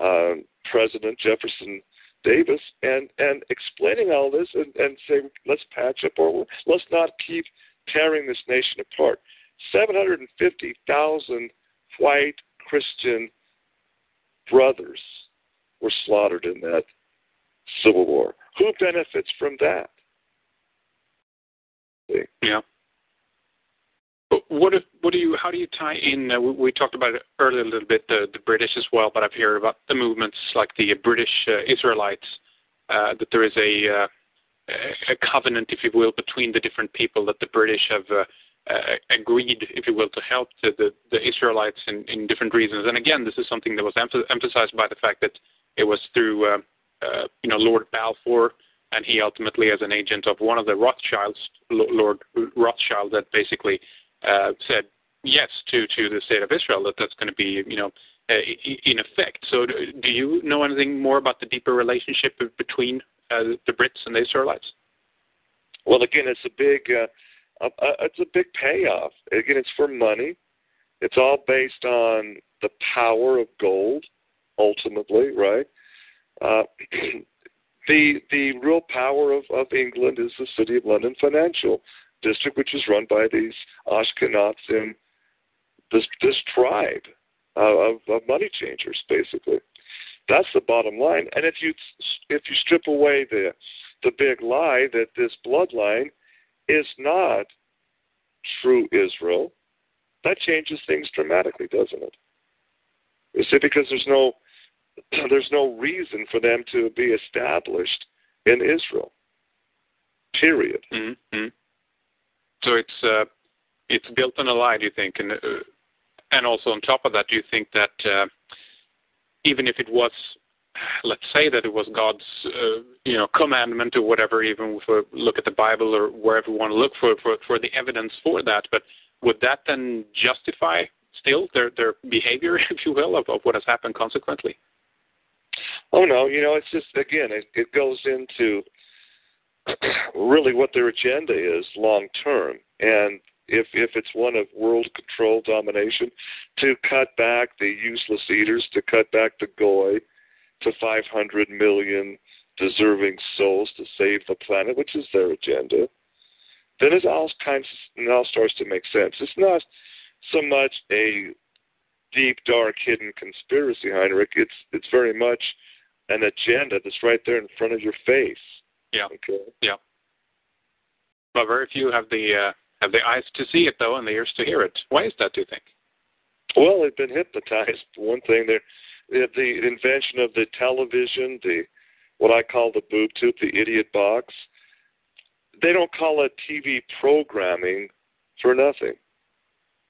uh, President Jefferson Davis and and explaining all this and, and say let's patch up or let's not keep tearing this nation apart. Seven hundred and fifty thousand white Christian brothers were slaughtered in that civil war. Who benefits from that? Yeah. What if, what do you how do you tie in? Uh, we, we, talked about it earlier a little bit the the British as well, but I've heard about the movements like the British uh, Israelites uh, that there is a uh, a covenant, if you will, between the different people that the British have uh, uh, agreed, if you will, to help the the, the Israelites in, in different reasons. And again, this is something that was emphasized by the fact that it was through you know Lord Balfour and he ultimately, as an agent of one of the Rothschilds, Lord Rothschild, that basically uh, said yes to to the state of Israel that that's going to be you know uh, in effect. So do you know anything more about the deeper relationship between uh, the Brits and the Israelites? Well, again, it's a big uh, it's a big payoff. Again, it's for money. It's all based on the power of gold, ultimately, right? Uh, the the real power of, of England is the City of London Financial district, which is run by these Ashkenazim, this this tribe of, of money changers, basically. That's the bottom line. And if you if you strip away the the big lie that this bloodline is not true Israel, that changes things dramatically, doesn't it? You see, because there's no there's no reason for them to be established in Israel. Period. Mm-hmm. So it's uh, it's built on a lie, do you think? And uh, and also on top of that, do you think that uh, even if it was, let's say that it was God's you know commandment or whatever, even if we look at the Bible or wherever we want to look for for for the evidence for that, but would that then justify still their their behavior, if you will, of, of what has happened consequently? Oh no, you know, it's just again, it, it goes into really what their agenda is long term, and if if it's one of world control domination, to cut back the useless eaters, to cut back the goy to 500 million deserving souls to save the planet, which is their agenda, then it all kinds it all starts to make sense. It's not so much a deep, dark, hidden conspiracy, Heinrich. It's it's very much an agenda that's right there in front of your face. Yeah. Okay. Yeah. But very few have the uh, have the eyes to see it though, and the ears to hear it. Why is that? Do you think? Well, they've been hypnotized. One thing, they're the invention of the television, the what I call the boob tube, the idiot box. They don't call it TV programming for nothing.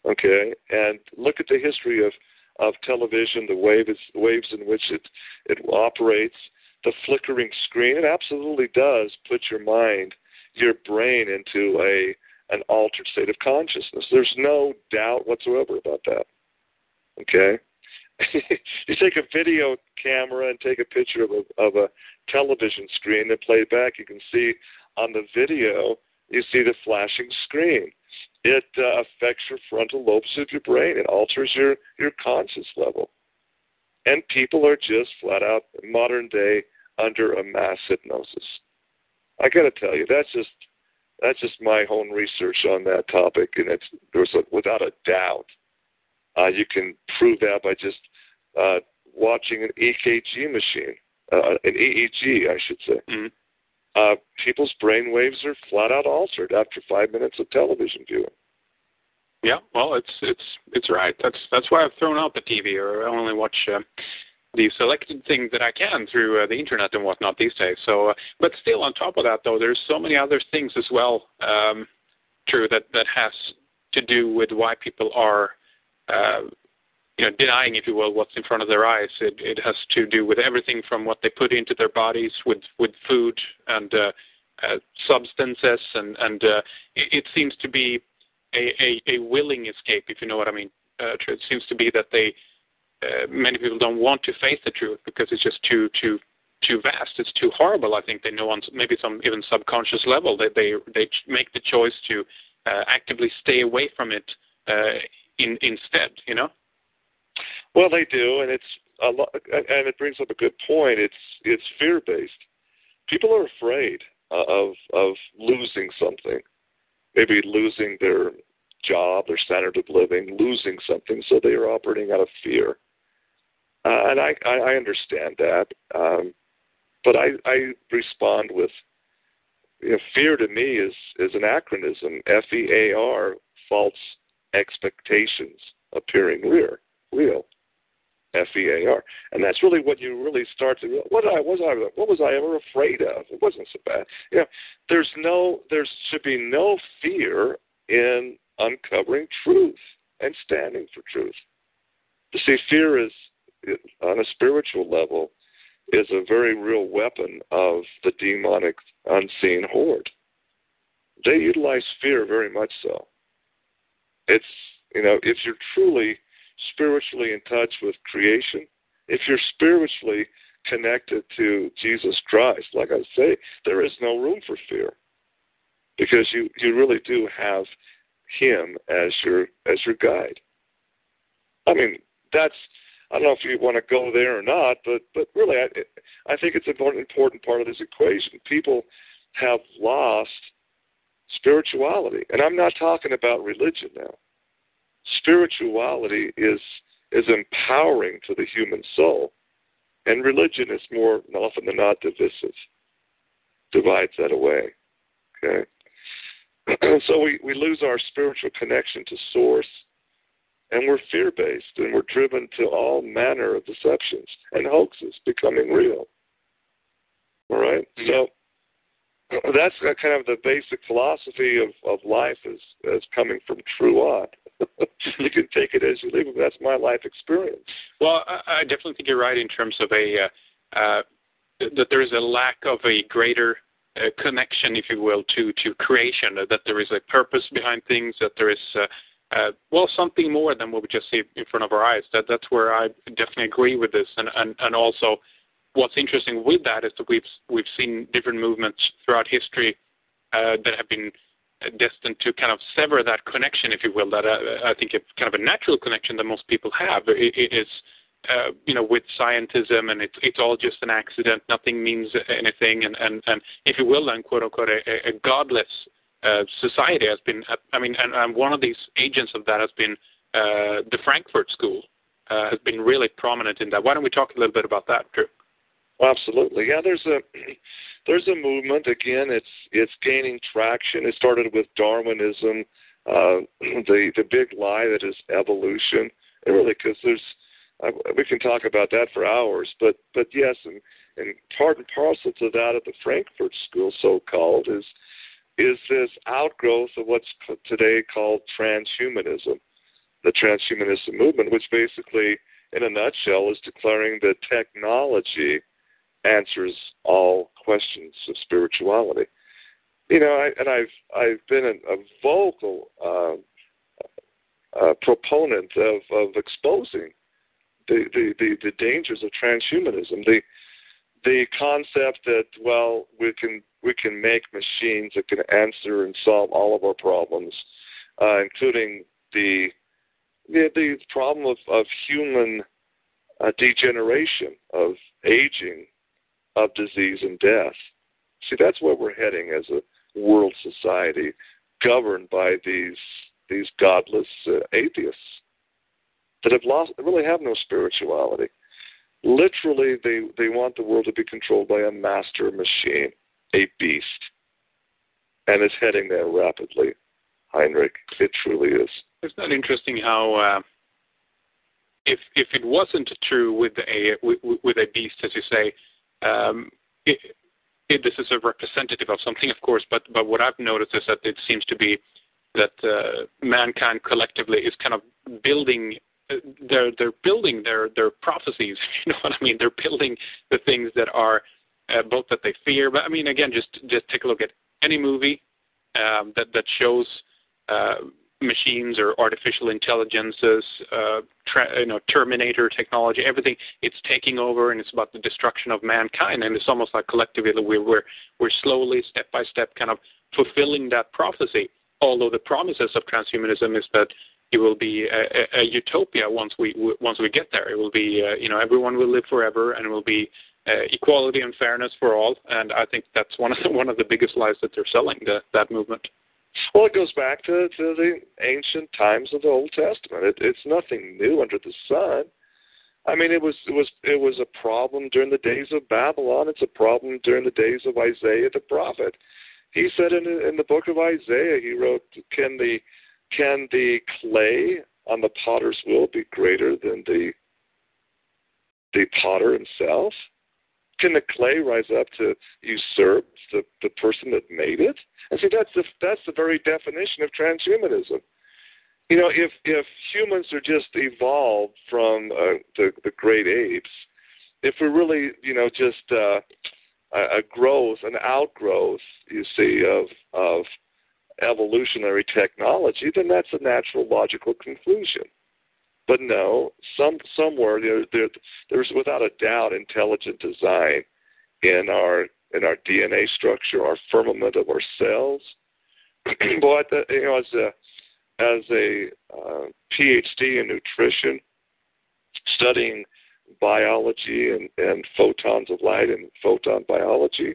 Okay, and look at the history of of television, the waves waves in which it it operates, the flickering screen. It absolutely does put your mind, your brain into a an altered state of consciousness. There's no doubt whatsoever about that. Okay. you take a video camera and take a picture of a, of a television screen and play it back. You can see on the video, you see the flashing screen it uh, affects your frontal lobes of your brain. It alters your your conscious level. And people are just flat out modern day under a mass hypnosis. I got to tell you, that's just that's just my own research on that topic, and it's there's a, without a doubt uh, you can prove that by just uh, watching an EKG machine, uh, an EEG, I should say. Mm-hmm uh, people's brain waves are flat out altered after five minutes of television viewing. Yeah, well, it's it's it's right. That's that's why I've thrown out the TV, or I only watch uh, the selected things that I can through uh, the internet and whatnot these days. So, uh, but still, on top of that, though, there's so many other things as well. Um, true that that has to do with why people are uh, you know denying, if you will, what's in front of their eyes. It, it has to do with everything from what they put into their bodies with with food and uh, uh, substances, and and uh, it, it seems to be a, a, a willing escape, if you know what I mean. Uh, it seems to be that they uh, many people don't want to face the truth because it's just too too too vast. It's too horrible. I think they know on maybe some even subconscious level that they they make the choice to uh, actively stay away from it uh, in, instead. You know. Well, they do, and it's a lot, and it brings up a good point. It's it's fear based. People are afraid of of losing something, maybe losing their job, their standard of living, losing something, so they are operating out of fear. Uh, and I, I, I understand that. Um, but I, I respond with you know, fear to me is is an acronym. F E A R, false expectations appearing real, real. F E A R, and that's really what you really start to. What I was I what was I ever afraid of? It wasn't so bad. You know, there's no there should be no fear in uncovering truth and standing for truth. You see, fear is on a spiritual level is a very real weapon of the demonic unseen horde. They utilize fear very much so. It's, you know, if you're truly spiritually in touch with creation, if you're spiritually connected to Jesus Christ, like I say, there is no room for fear because you, you really do have him as your as your guide. I mean, that's I don't know if you want to go there or not, but but really, I I think it's an important important part of this equation. People have lost spirituality, and I'm not talking about religion now. Spirituality is is empowering to the human soul, and religion is more often than not divisive, divides that away. Okay, so we we lose our spiritual connection to source and we're fear based and we're driven to all manner of deceptions and hoaxes becoming real. All right? So that's kind of the basic philosophy of, of life is, is coming from True Ott. you can take it as you leave it. That's my life experience. Well, I, I definitely think you're right in terms of a uh, uh, that there is a lack of a greater uh, connection, if you will, to to creation. That there is a purpose behind things. That there is uh, uh, well, something more than what we just see in front of our eyes. That that's where I definitely agree with this, and and and also what's interesting with that is that we've we've seen different movements throughout history uh, that have been destined to kind of sever that connection, if you will. That uh, I think it's kind of a natural connection that most people have. it, is. Uh, you know, with scientism, and it's all just an accident. Nothing means anything, and if you will, then quote unquote, a, godless uh, society has been. I mean, and, one of these agents of that has been uh, the Frankfurt School. Uh, has been really prominent in that. Why don't we talk a little bit about that, True? Well, absolutely. Yeah, there's a there's a movement. Again, it's it's gaining traction. It started with Darwinism, uh, the the big lie that is evolution. Really, because there's uh, we can talk about that for hours. But but yes, and and part and parcel to that of the Frankfurt School, so called, is is this outgrowth of what's today called transhumanism, the transhumanism movement, which basically, in a nutshell, is declaring that technology answers all questions of spirituality. You know, I, and I've I've been a, a vocal uh, proponent of, of exposing the, the, the, the dangers of transhumanism. The the concept that well we can we can make machines that can answer and solve all of our problems, uh, including the the, the problem of, of human uh, degeneration, of aging, of disease and death. See, that's where we're heading as a world society, governed by these these godless uh, atheists that have lost, really have no spirituality. Literally, they, they want the world to be controlled by a master machine, a beast. And it's heading there rapidly, Heinrich. It truly is. Isn't that interesting how, uh, if if it wasn't true with a with, with a beast, as you say, um, it, it, this is a representative of something, of course. But but what I've noticed is that it seems to be that uh, mankind collectively is kind of building uh, they're they're building their their prophecies you know what i mean they're building the things that are uh, both that they fear but i mean again just just take a look at any movie um, that that shows uh, machines or artificial intelligences, uh, tra- you know, Terminator technology, everything. It's taking over, and it's about the destruction of mankind. And it's almost like collectively we're we're, we're slowly, step by step, kind of fulfilling that prophecy. Although the promises of transhumanism is that it will be a, a, a utopia once we once we get there. It will be uh, you know everyone will live forever, and it will be uh, equality and fairness for all. And I think that's one of the, one of the biggest lies that they're selling the, that movement. Well, it goes back to, to the ancient times of the Old Testament. It, it's nothing new under the sun. I mean, it was it was it was a problem during the days of Babylon. It's a problem during the days of Isaiah the prophet. He said in in the book of Isaiah, he wrote, "Can the can the clay on the potter's wheel be greater than the the potter himself? Can the clay rise up to usurp the the person that made it?" And see, that's the that's the very definition of transhumanism. You know, if if humans are just evolved from uh, the the great apes, if we're really, you know, just uh, a, a growth, an outgrowth, you see, of of evolutionary technology, then that's a natural, logical conclusion. But no, some somewhere there, there there's without a doubt intelligent design in our in our DNA structure, our firmament of our cells. Boy, you know, as a as a uh, PhD in nutrition, studying biology and, and photons of light and photon biology,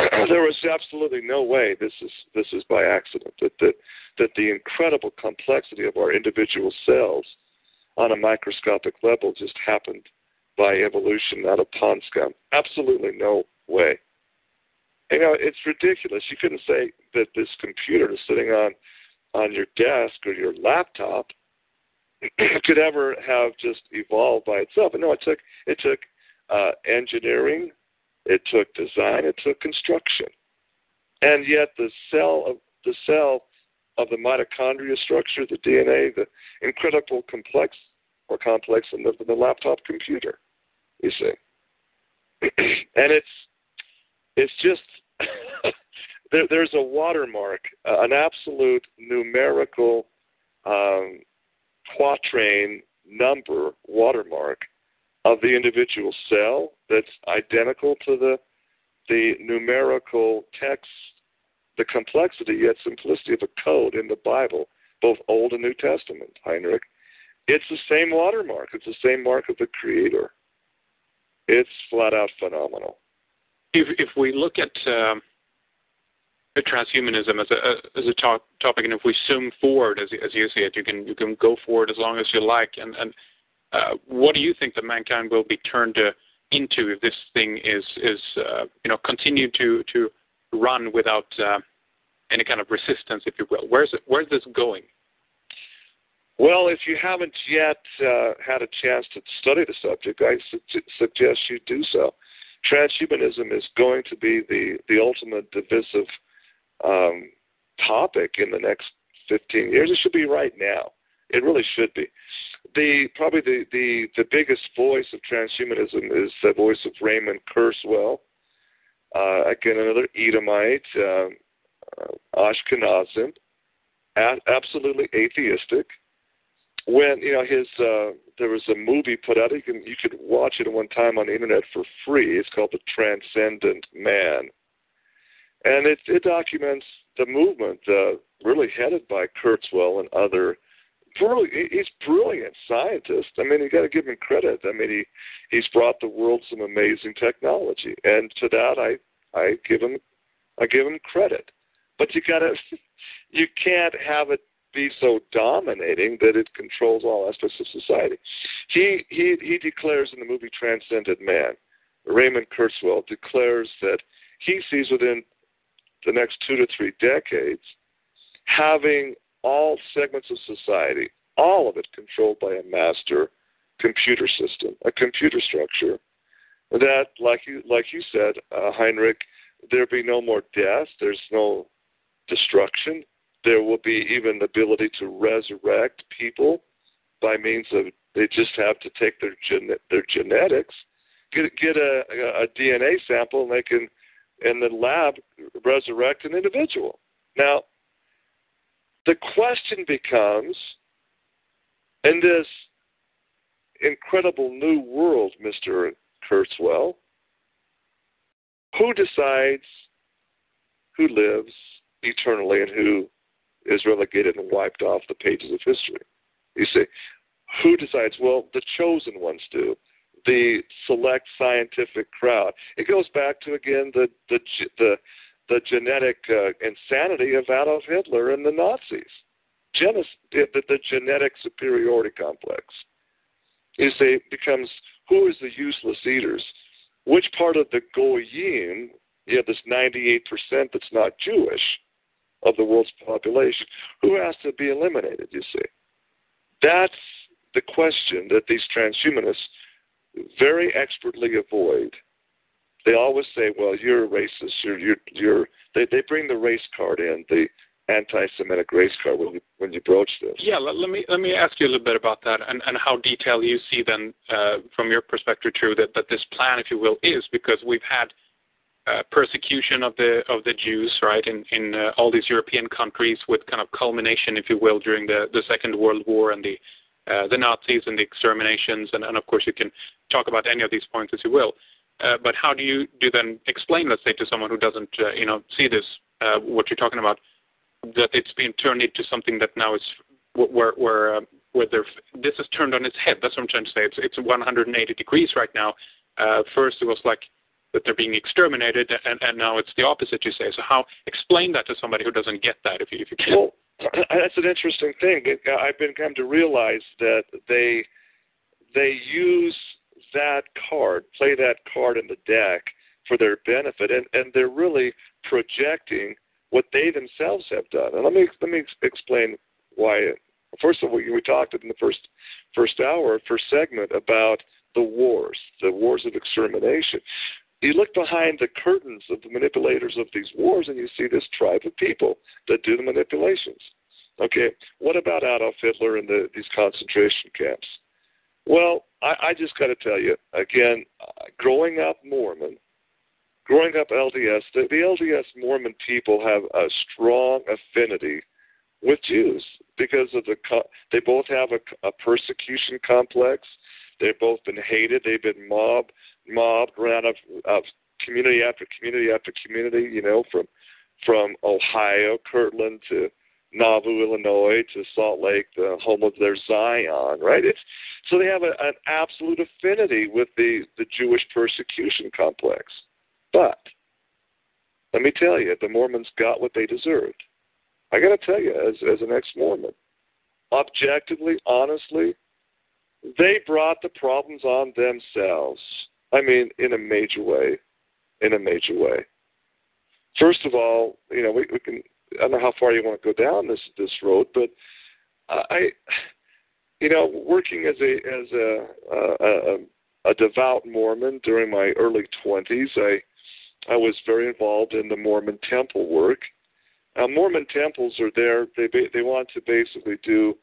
there was absolutely no way this is this is by accident. That that that the incredible complexity of our individual cells on a microscopic level just happened by evolution, not a pond scum. Absolutely no way. You know, it's ridiculous. You couldn't say that this computer sitting on on your desk or your laptop could ever have just evolved by itself. No, it took it took uh, engineering, it took design, it took construction, and yet the cell of the cell of the mitochondria structure, the DNA, the incredible complex or complex in the, the laptop computer. You see, and it's it's just there, there's a watermark, uh, an absolute numerical um, quatrain number watermark of the individual cell that's identical to the the numerical text, the complexity yet simplicity of a code in the Bible, both Old and New Testament, Heinrich. It's the same watermark. It's the same mark of the Creator. It's flat out phenomenal if if we look at um, transhumanism as a as a talk, topic, and if we zoom forward, as as you see it, you can you can go forward as long as you like. And and uh, what do you think that mankind will be turned to, into if this thing is is uh, you know continue to to run without uh, any kind of resistance, if you will? Where's where's this going? Well, if you haven't yet uh, had a chance to study the subject, I su- suggest you do so transhumanism is going to be the the ultimate divisive um, topic in the next 15 years. It should be right now. It really should be. The probably the the the biggest voice of transhumanism is the voice of Raymond Kurzweil. Uh, again, another Edomite, um, uh, Ashkenazim, a- absolutely atheistic when you know his uh, there was a movie put out. You can you could watch it at one time on the internet for free. It's called The Transcendent Man, and it it documents the movement uh, really headed by Kurzweil and other. Brilliant, he's brilliant scientist. I mean, you got to give him credit. I mean, he he's brought the world some amazing technology, and to that I I give him I give him credit. But you got to you can't have it be so dominating that it controls all aspects of society. He he he declares in the movie Transcendent Man, Raymond Kurzweil declares that he sees within the next two to three decades having all segments of society, all of it controlled by a master computer system, a computer structure that, like you like you said, uh, Heinrich, there be no more death. There's no destruction There will be even the ability to resurrect people by means of they just have to take their gen- their genetics, get get a, a DNA sample, and they can in the lab resurrect an individual. Now, the question becomes in this incredible new world, Mr. Kurzweil, who decides who lives eternally and who is relegated and wiped off the pages of history? You see, who decides? Well, the chosen ones do. The select scientific crowd. It goes back to again the the the, the genetic uh, insanity of Adolf Hitler and the Nazis. Genes- the, the genetic superiority complex. You see, it becomes who is the useless eaters? Which part of the goyim? You have this 98% that's not Jewish of the world's population. Who has to be eliminated? You see, that's the question that these transhumanists very expertly avoid. They always say, "Well, you're a racist. You're you're you're." They they bring the race card in, the anti-Semitic race card when you when you broach this. Yeah, let, let me let me ask you a little bit about that and, and how detailed you see then uh, from your perspective, true that that this plan, if you will, is because we've had uh, persecution of the of the Jews, right, in in uh, all these European countries, with kind of culmination, if you will, during the the Second World War and the uh, the Nazis and the exterminations, and, and of course you can talk about any of these points as you will. Uh, but how do you do then explain, let's say, to someone who doesn't, uh, you know, see this, uh, what you're talking about, that it's been turned into something that now is where where uh, where this is turned on its head. That's what I'm trying to say. It's it's 180 degrees right now. Uh, first it was like that they're being exterminated, and, and now it's the opposite. You say. So how explain that to somebody who doesn't get that? If you if you can. Well, that's an interesting thing. I've been come to realize that they they use that card, play that card in the deck for their benefit, and and they're really projecting what they themselves have done. And let me let me explain why. First of all, we talked in the first first hour, first segment about the wars, the wars of extermination. You look behind the curtains of the manipulators of these wars, and you see this tribe of people that do the manipulations. Okay, what about Adolf Hitler and the, these concentration camps? Well, I, I just got to tell you again, growing up Mormon, growing up LDS, the, the LDS Mormon people have a strong affinity with Jews because of the they both have a, a persecution complex. They've both been hated. They've been mobbed, mobbed around of, of community after community after community. You know, from from Ohio, Kirtland to Nauvoo, Illinois to Salt Lake, the home of their Zion, right? It's so they have a, an absolute affinity with the the Jewish persecution complex. But let me tell you, the Mormons got what they deserved. I got to tell you, as as an ex-Mormon, objectively, honestly, they brought the problems on themselves. I mean, in a major way, in a major way. First of all, you know, we, we can I don't know how far you want to go down this this road, but I, you know, working as a as a a, a devout Mormon during my early twenties, I I was very involved in the Mormon temple work. Now, Mormon temples are there; they they want to basically do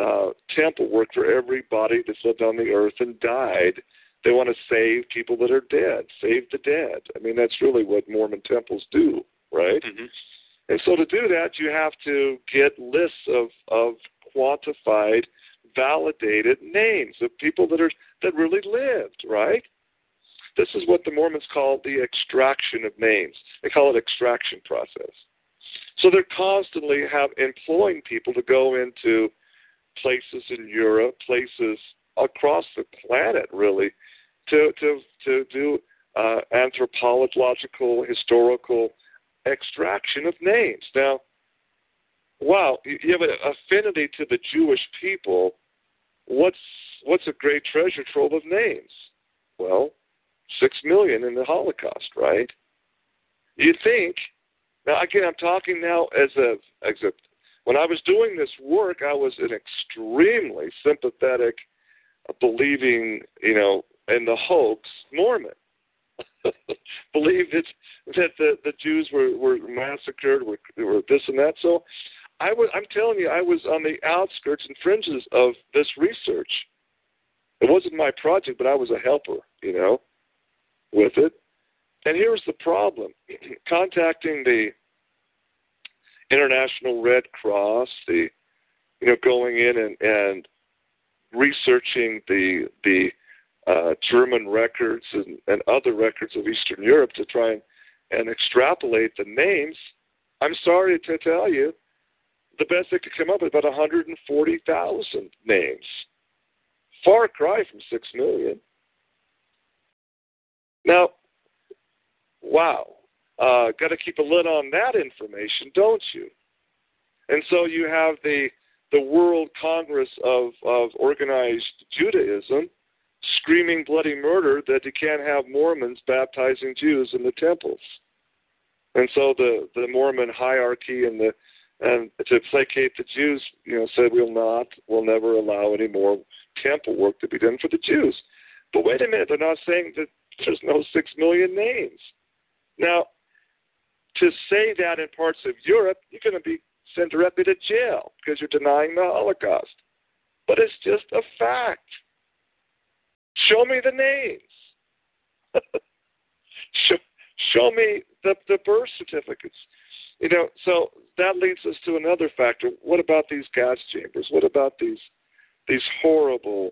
uh, temple work for everybody that's lived on the earth and died. They want to save people that are dead, save the dead. I mean, that's really what Mormon temples do, right? Mm-hmm. And so to do that, you have to get lists of, of quantified, validated names of people that are that really lived, right? This is what the Mormons call the extraction of names. They call it extraction process. So they're constantly have employing people to go into places in Europe, places across the planet, really, to to to do uh, anthropological, historical extraction of names. Now, wow, you have an affinity to the Jewish people. What's what's a great treasure trove of names? Well, six million in the Holocaust, right? You think now again I'm talking now as a as a when I was doing this work I was an extremely sympathetic believing, you know, in the hoax Mormon. believed that that the, the Jews were, were massacred, were, were this and that. So I was I'm telling you, I was on the outskirts and fringes of this research. It wasn't my project, but I was a helper, you know, with it. And here's the problem: contacting the International Red Cross, the you know, going in and, and researching the the uh, German records and, and other records of Eastern Europe to try and, and extrapolate the names, I'm sorry to tell you, the best they could come up with about 140,000 names. Far cry from 6 million. Now, wow. Uh, Got to keep a lid on that information, don't you? And so you have the the World Congress of, of Organized Judaism screaming bloody murder that you can't have Mormons baptizing Jews in the temples. And so the, the Mormon hierarchy and the and to placate the Jews, you know, said we'll not, we'll never allow any more temple work to be done for the Jews. But wait a minute, they're not saying that there's no six million names. Now, to say that in parts of Europe, you're going to be sent directly to jail because you're denying the Holocaust. But it's just a fact. Show me the names. show, show me the, the birth certificates. You know, so that leads us to another factor. What about these gas chambers? What about these these horrible,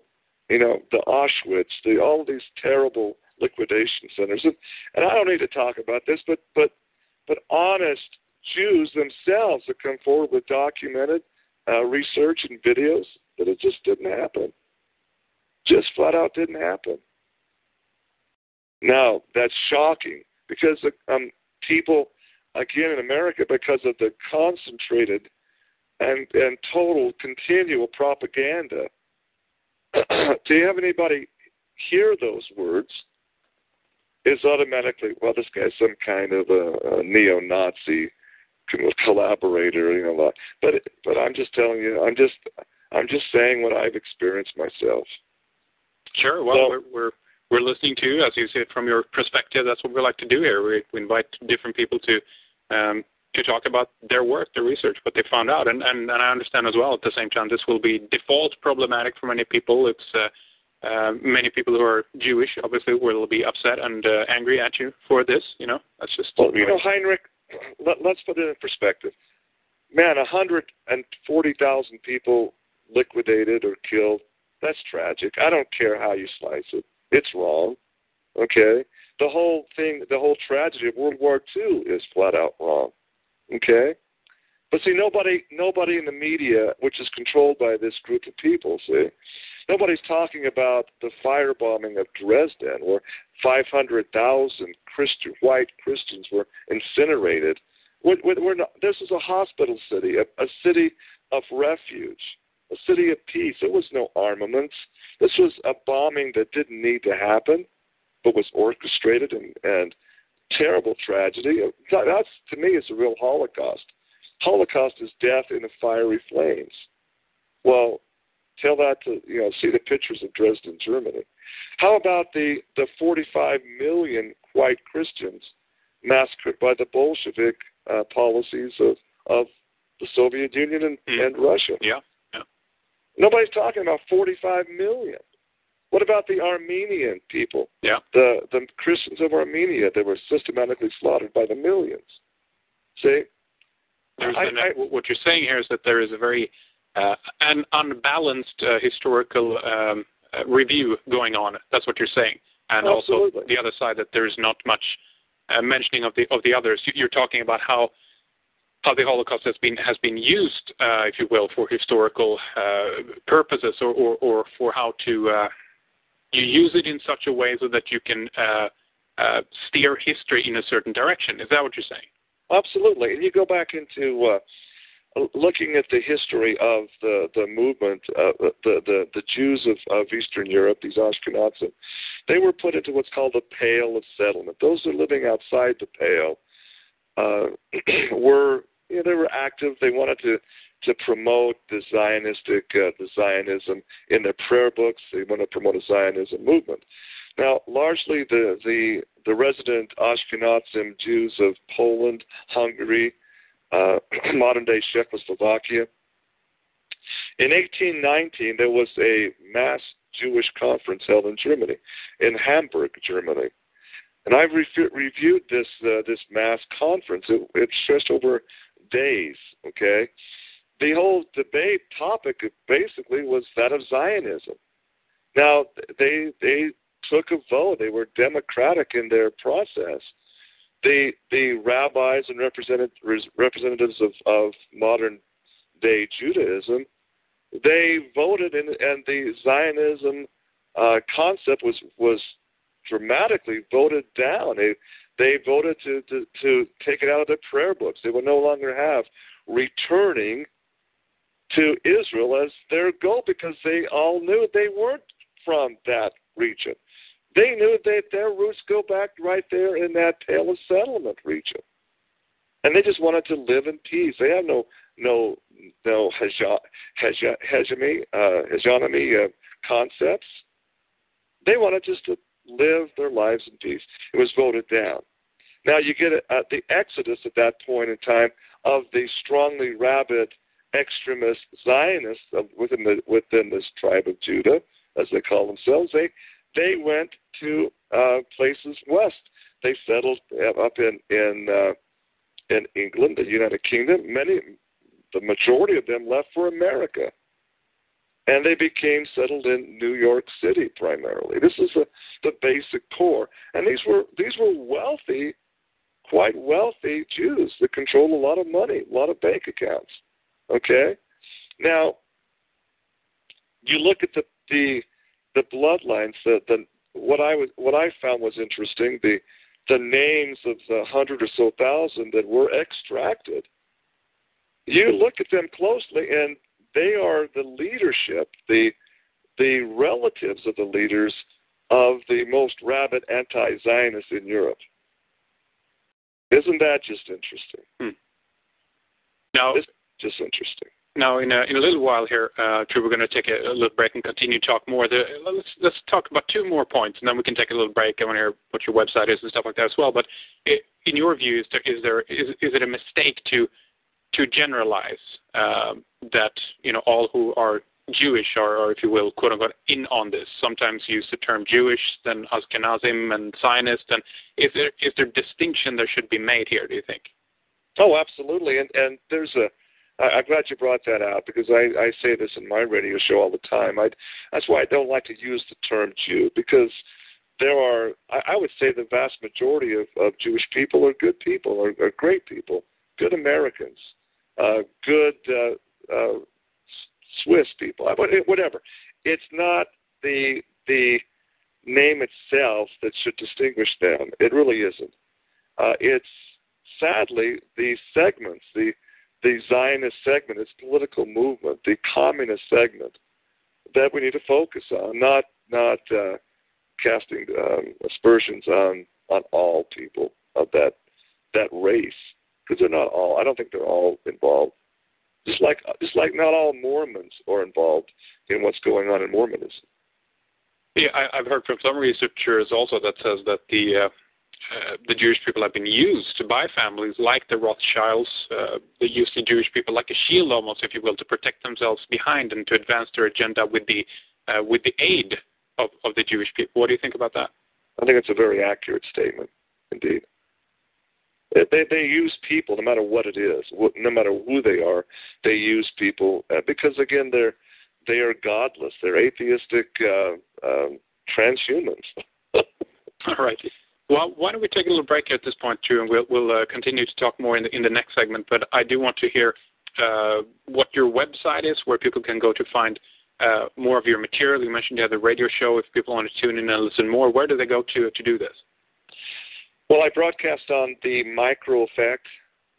you know, the Auschwitz, the all these terrible liquidation centers? And, and I don't need to talk about this, but but but honest Jews themselves have come forward with documented uh, research and videos that it just didn't happen. Just flat out didn't happen. Now, that's shocking because um, people, again in America, because of the concentrated and, and total continual propaganda, do you have anybody hear those words? Is automatically, well, this guy's some kind of a, a neo Nazi collaborator, you know. But but I'm just telling you, I'm just I'm just saying what I've experienced myself. Sure. Well, so, we're, we're we're listening to you, as you said, from your perspective. That's what we like to do here. We, we invite different people to um, to talk about their work, their research, what they found out, and, and and I understand as well. At the same time, this will be default problematic for many people. It's uh, uh, many people who are Jewish, obviously, will be upset and uh, angry at you for this. You know, that's just. Well, you know, Heinrich, let, us put it in perspective. Man, 140,000 people liquidated or killed. That's tragic. I don't care how you slice it. It's wrong. Okay? The whole thing, the whole tragedy of World War II is flat out wrong. Okay? But see, nobody, nobody in the media, which is controlled by this group of people, see, nobody's talking about the firebombing of Dresden, where 500,000 Christian, white Christians were incinerated. We're, we're not, this is a hospital city, a, a city of refuge, a city of peace. There was no armaments. This was a bombing that didn't need to happen, but was orchestrated and, and terrible tragedy. That's to me is a real Holocaust. Holocaust is death in the fiery flames. Well, tell that to you know see the pictures of Dresden, Germany. How about the the 45 million white Christians massacred by the Bolshevik uh, policies of of the Soviet Union and, mm. and Russia? Yeah, yeah. Nobody's talking about 45 million. What about the Armenian people? Yeah. The the Christians of Armenia that were systematically slaughtered by the millions. See, I, I, what you're saying here is that there is a very uh, an unbalanced uh, historical um, uh, review going on. That's what you're saying, and Absolutely. also the other side that there's not much uh, mentioning of the of the others. You're talking about how how the Holocaust has been has been used, uh, if you will, for historical uh, purposes, or, or, or for how to you use it in such a way so that you can steer history in a certain direction. Is that what you're saying? Absolutely, and you go back into looking at the history of the the movement, uh, the the the Jews of, of Eastern Europe, these Ashkenazim, they were put into what's called the Pale of Settlement. Those who are living outside the Pale uh, were you know, they were active. They wanted to to promote the Zionistic uh, the Zionism in their prayer books. They wanted to promote a Zionism movement. Now, largely the the the resident Ashkenazim Jews of Poland, Hungary, uh, modern day Czechoslovakia. In 1819, there was a mass Jewish conference held in Germany, in Hamburg, Germany. And I've re- reviewed this uh, this mass conference. It, it stretched over days. Okay, the whole debate topic basically was that of Zionism. Now they they took a vote. They were democratic in their process. The the rabbis and representatives of, of modern day Judaism, they voted, in, and the Zionism uh, concept was was dramatically voted down. They they voted to, to to take it out of their prayer books. They would no longer have returning to Israel as their goal because they all knew they weren't from that region. They knew that their roots go back right there in that Pale Settlement region, and they just wanted to live in peace. They have no no no hegemony uh, hegemony uh, concepts. They wanted just to live their lives in peace. It was voted down. Now you get uh, the exodus at that point in time of the strongly rabid extremist Zionists of, within the within this tribe of Judah, as they call themselves. They they went to uh, places west. They settled up in in uh, in England, the United Kingdom. Many, the majority of them left for America, and they became settled in New York City primarily. This is the the basic core, and these were these were wealthy, quite wealthy Jews that controlled a lot of money, a lot of bank accounts. Okay, now you look at the the the bloodlines, the, the what I was what I found was interesting the the names of the hundred or so thousand that were extracted. You look at them closely, and they are the leadership, the the relatives of the leaders of the most rabid anti-Zionists in Europe. Isn't that just interesting? Hmm. No, it's just interesting. Now, in a, in a little while here, uh, True, we're going to take a, a, little break and continue to talk more. The, let's, let's talk about two more points, and then we can take a little break. I want to hear what your website is and stuff like that as well. But it, in your view, is there, is, there, is, is it a mistake to to generalize um, that you know all who are Jewish are, or if you will, quote unquote, in on this? Sometimes use the term Jewish, then Ashkenazim and Zionist. And is there is there distinction that should be made here? Do you think? Oh, absolutely. And and there's a I, am glad you brought that out because I, I say this in my radio show all the time. I, that's why I don't like to use the term Jew because there are, I, I would say, the vast majority of, of Jewish people are good people, are, are great people, good Americans, uh, good uh, uh, Swiss people, whatever. It's not the the name itself that should distinguish them. It really isn't. Uh, it's sadly the segments, the the Zionist segment, its political movement, the communist segment that we need to focus on, not not uh, casting um, aspersions on on all people of that that race because they're not all. I don't think they're all involved. Just like just like not all Mormons are involved in what's going on in Mormonism. Yeah, I, I've heard from some researchers also that says that the uh, uh, the Jewish people have been used by families like the Rothschilds. Uh, they use the Jewish people like a shield, almost, if you will, to protect themselves behind and to advance their agenda with the uh, with the aid of, of the Jewish people. What do you think about that? I think it's a very accurate statement, indeed. They they use people, no matter what it is, no matter who they are. They use people uh, because again, they're they are godless. They're atheistic uh, um, transhumans. All right. Well, why don't we take a little break at this point, too, and we'll, we'll uh, continue to talk more in the, in the next segment. But I do want to hear uh, what your website is, where people can go to find uh, more of your material. You mentioned you have the radio show. If people want to tune in and listen more, where do they go to to do this? Well, I broadcast on the Micro Effect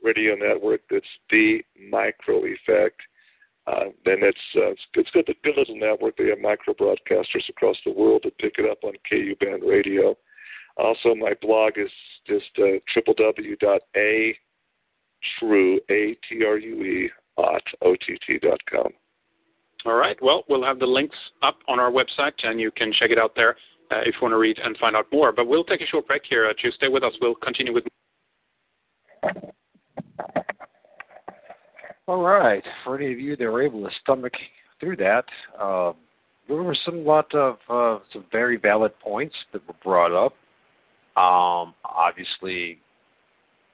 radio network. It's the Micro Effect. Uh, and it's uh, it's, it's got a good little network. They have micro broadcasters across the world that pick it up on KU band radio. Also, my blog is just uh, www.atrue, A-T-R-U-E, O-T-T.com. All right. Well, we'll have the links up on our website, and you can check it out there if you want to read and find out more. But we'll take a short break here. Uh, to stay with us, we'll continue with. All right. For any of you that were able to stomach through that, uh, there were some lot of uh, some very valid points that were brought up. Um, obviously,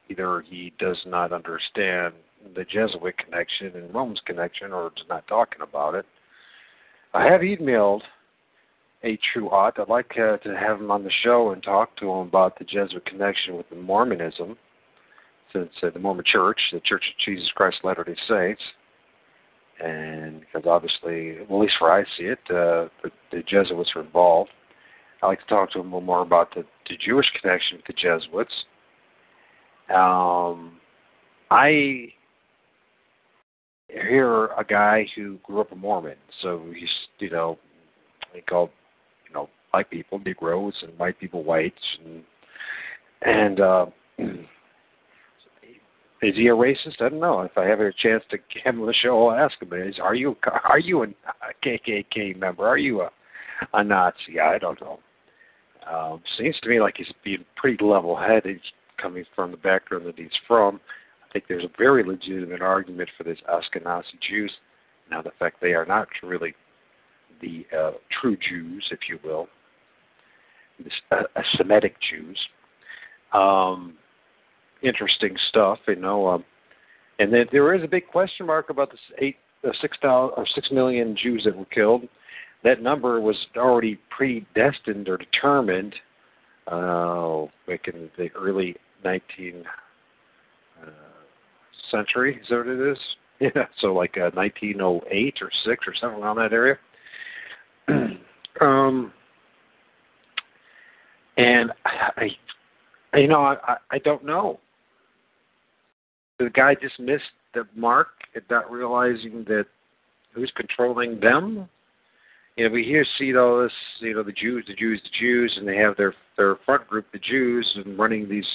either he does not understand the Jesuit connection and Rome's connection, or is not talking about it. I have emailed A. True Ott. I'd like uh, to have him on the show and talk to him about the Jesuit connection with the Mormonism, since uh, the Mormon Church, the Church of Jesus Christ of Latter-day Saints, and because obviously, well, at least where I see it, uh, the, the Jesuits are involved. I'd like to talk to him a little more about the, the Jewish connection with the Jesuits. Um, I hear a guy who grew up a Mormon, so he's you know he called black people Negroes and white people whites and and uh, is he a racist? I don't know. If I have a chance to get him on the show, I'll ask him. Is are you are you a KKK member? Are you a a Nazi? I don't know. Um, seems to me like he's being pretty level-headed, coming from the background that he's from. I think there's a very legitimate argument for this Ashkenazi Jews. Now, the fact they are not really the uh, true Jews, if you will, Semitic Jews. Um, interesting stuff, you know. Um, and then there is a big question mark about the eight, uh, six thousand or six million Jews that were killed. That number was already predestined or determined uh, back in the early 19th uh, century. Is that what it is? Yeah, so like uh, 1908 or six or something around that area. um, and I, you know, I, I don't know the guy just missed the mark not realizing that who's controlling them? You know, we hear see all this, you know, the Jews, the Jews, the Jews, and they have their their front group, the Jews, and running these,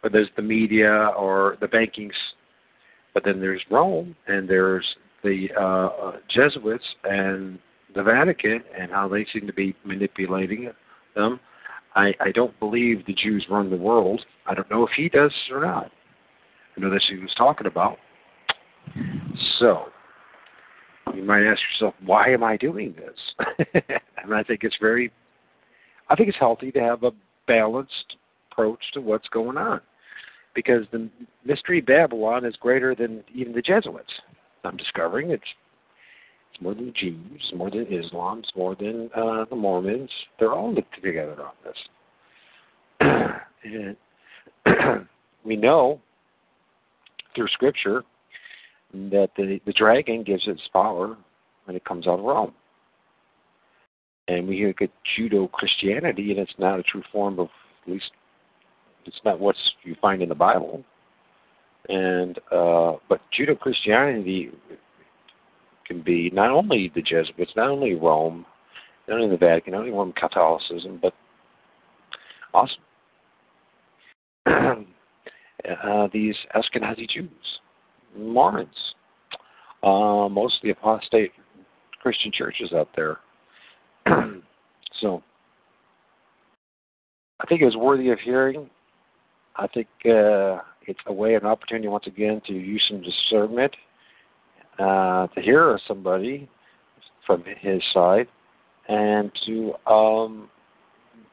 whether it's the media or the bankings. But then there's Rome, and there's the uh, Jesuits and the Vatican, and how they seem to be manipulating them. I, I don't believe the Jews run the world. I don't know if he does or not. I know that's what he was talking about. So, you might ask yourself, why am I doing this? and I think it's very, I think it's healthy to have a balanced approach to what's going on. Because the mystery Babylon is greater than even the Jesuits. I'm discovering it's it's more than Jews, more than Islam, more than uh, the Mormons. They're all linked together on this. and we know through Scripture that the, the dragon gives its power when it comes out of Rome. And we look at Judeo Christianity, and it's not a true form of, at least, it's not what you find in the Bible. And uh, but Judeo Christianity can be not only the Jesuits, not only Rome, not only the Vatican, not only Roman Catholicism, but also uh, these Ashkenazi Jews, Mormons, uh, mostly apostate Christian churches out there. so I think it was worthy of hearing. I think uh, it's a way, an opportunity once again to use some discernment, uh, to hear somebody from his side, and to um,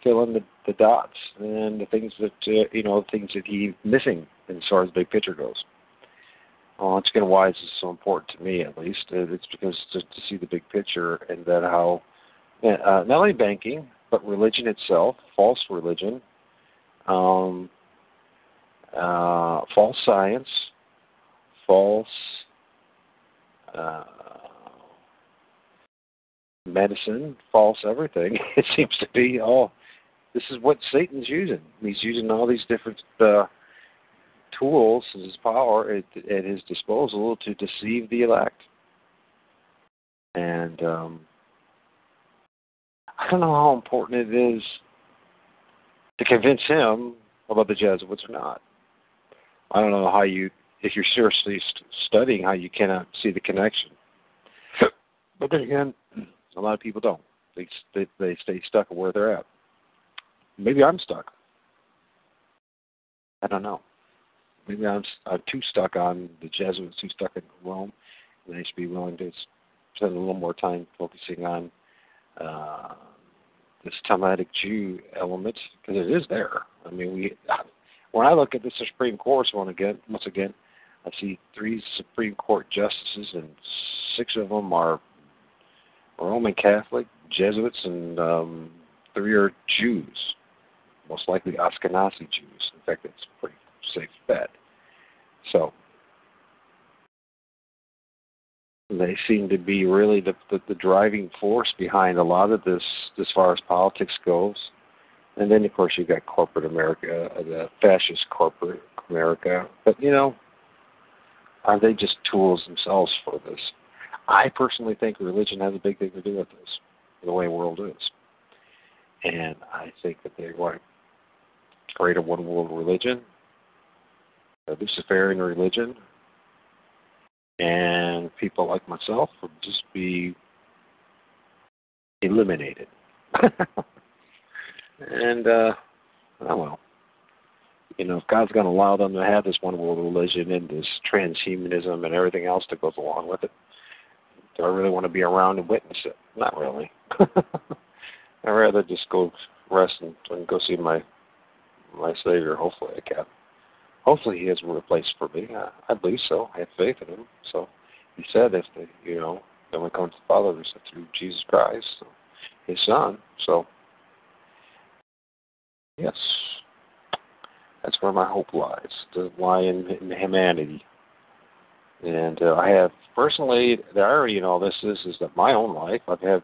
fill in the, the dots and the things that uh, you know things that he's missing as far as big picture goes. Well, once again, why is this so important to me? At least uh, it's because to, to see the big picture and that how uh, not only banking but religion itself, false religion, um, uh, false science, false uh, medicine, false everything. It seems to be all this is what Satan's using. He's using all these different uh, tools, his power at, at his disposal to deceive the elect. And um, I don't know how important it is to convince him about the Jesuits or not. I don't know how you, if you're seriously st- studying, how you cannot see the connection. But then again, a lot of people don't. They they, they stay stuck where they're at. Maybe I'm stuck. I don't know. maybe I'm, I'm too stuck on the Jesuits, too stuck in Rome, and I should be willing to spend a little more time focusing on uh, this Talmudic Jew element because it is there. I mean, we when I look at the Supreme Court one again, once again, I see three Supreme Court justices, and six of them are Roman Catholic, Jesuits, and um, three are Jews, most likely Ashkenazi Jews. In fact, it's a pretty safe bet. So they seem to be really the, the, the driving force behind a lot of this as far as politics goes. And then, of course, you've got corporate America, uh, the fascist corporate America. But, you know, are they just tools themselves for this? I personally think religion has a big thing to do with this, the way the world is. And I think that they want to create a one world religion, a Luciferian religion, and people like myself would just be eliminated. and, uh, oh well you know, if God's going to allow them to have this one world religion and this transhumanism and everything else that goes along with it, do I really want to be around and witness it? Not really. I'd rather just go rest and, and go see my my Savior. Hopefully, I can. Hopefully, He has a place for me. I, I believe so. I have faith in Him. So, He said, if the you know, then we come to the Father through Jesus Christ, His Son. So, yes, that's where my hope lies. To lie in, in humanity. And uh, I have personally, the irony in all this is, is that my own life, I've had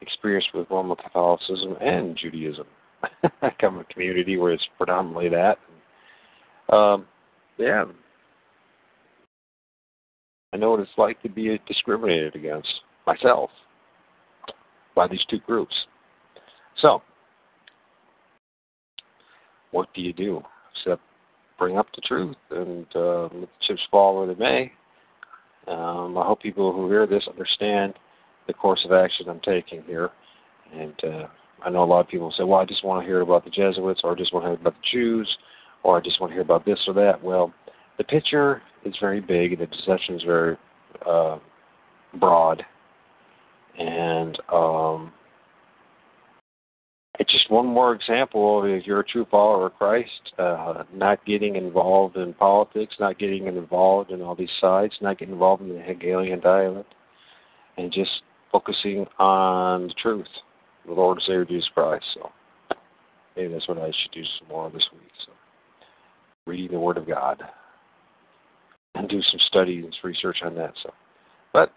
experience with Roman Catholicism and Judaism. I come from a community where it's predominantly that. Um, yeah, I know what it's like to be discriminated against myself by these two groups. So, what do you do? Except bring up the truth and uh, let the chips fall where they may. Um, I hope people who hear this understand the course of action I'm taking here. And uh, I know a lot of people say, well, I just want to hear about the Jesuits, or I just want to hear about the Jews, or I just want to hear about this or that. Well, the picture is very big, and the deception is very uh, broad. And um, it's just one more example of if you're a true follower of Christ, uh, not getting involved in politics, not getting involved in all these sides, not getting involved in the Hegelian dialect, and just focusing on the truth, the Lord and Savior Jesus Christ. So maybe that's what I should do some more this week. So reading the Word of God and do some study and research on that. So, but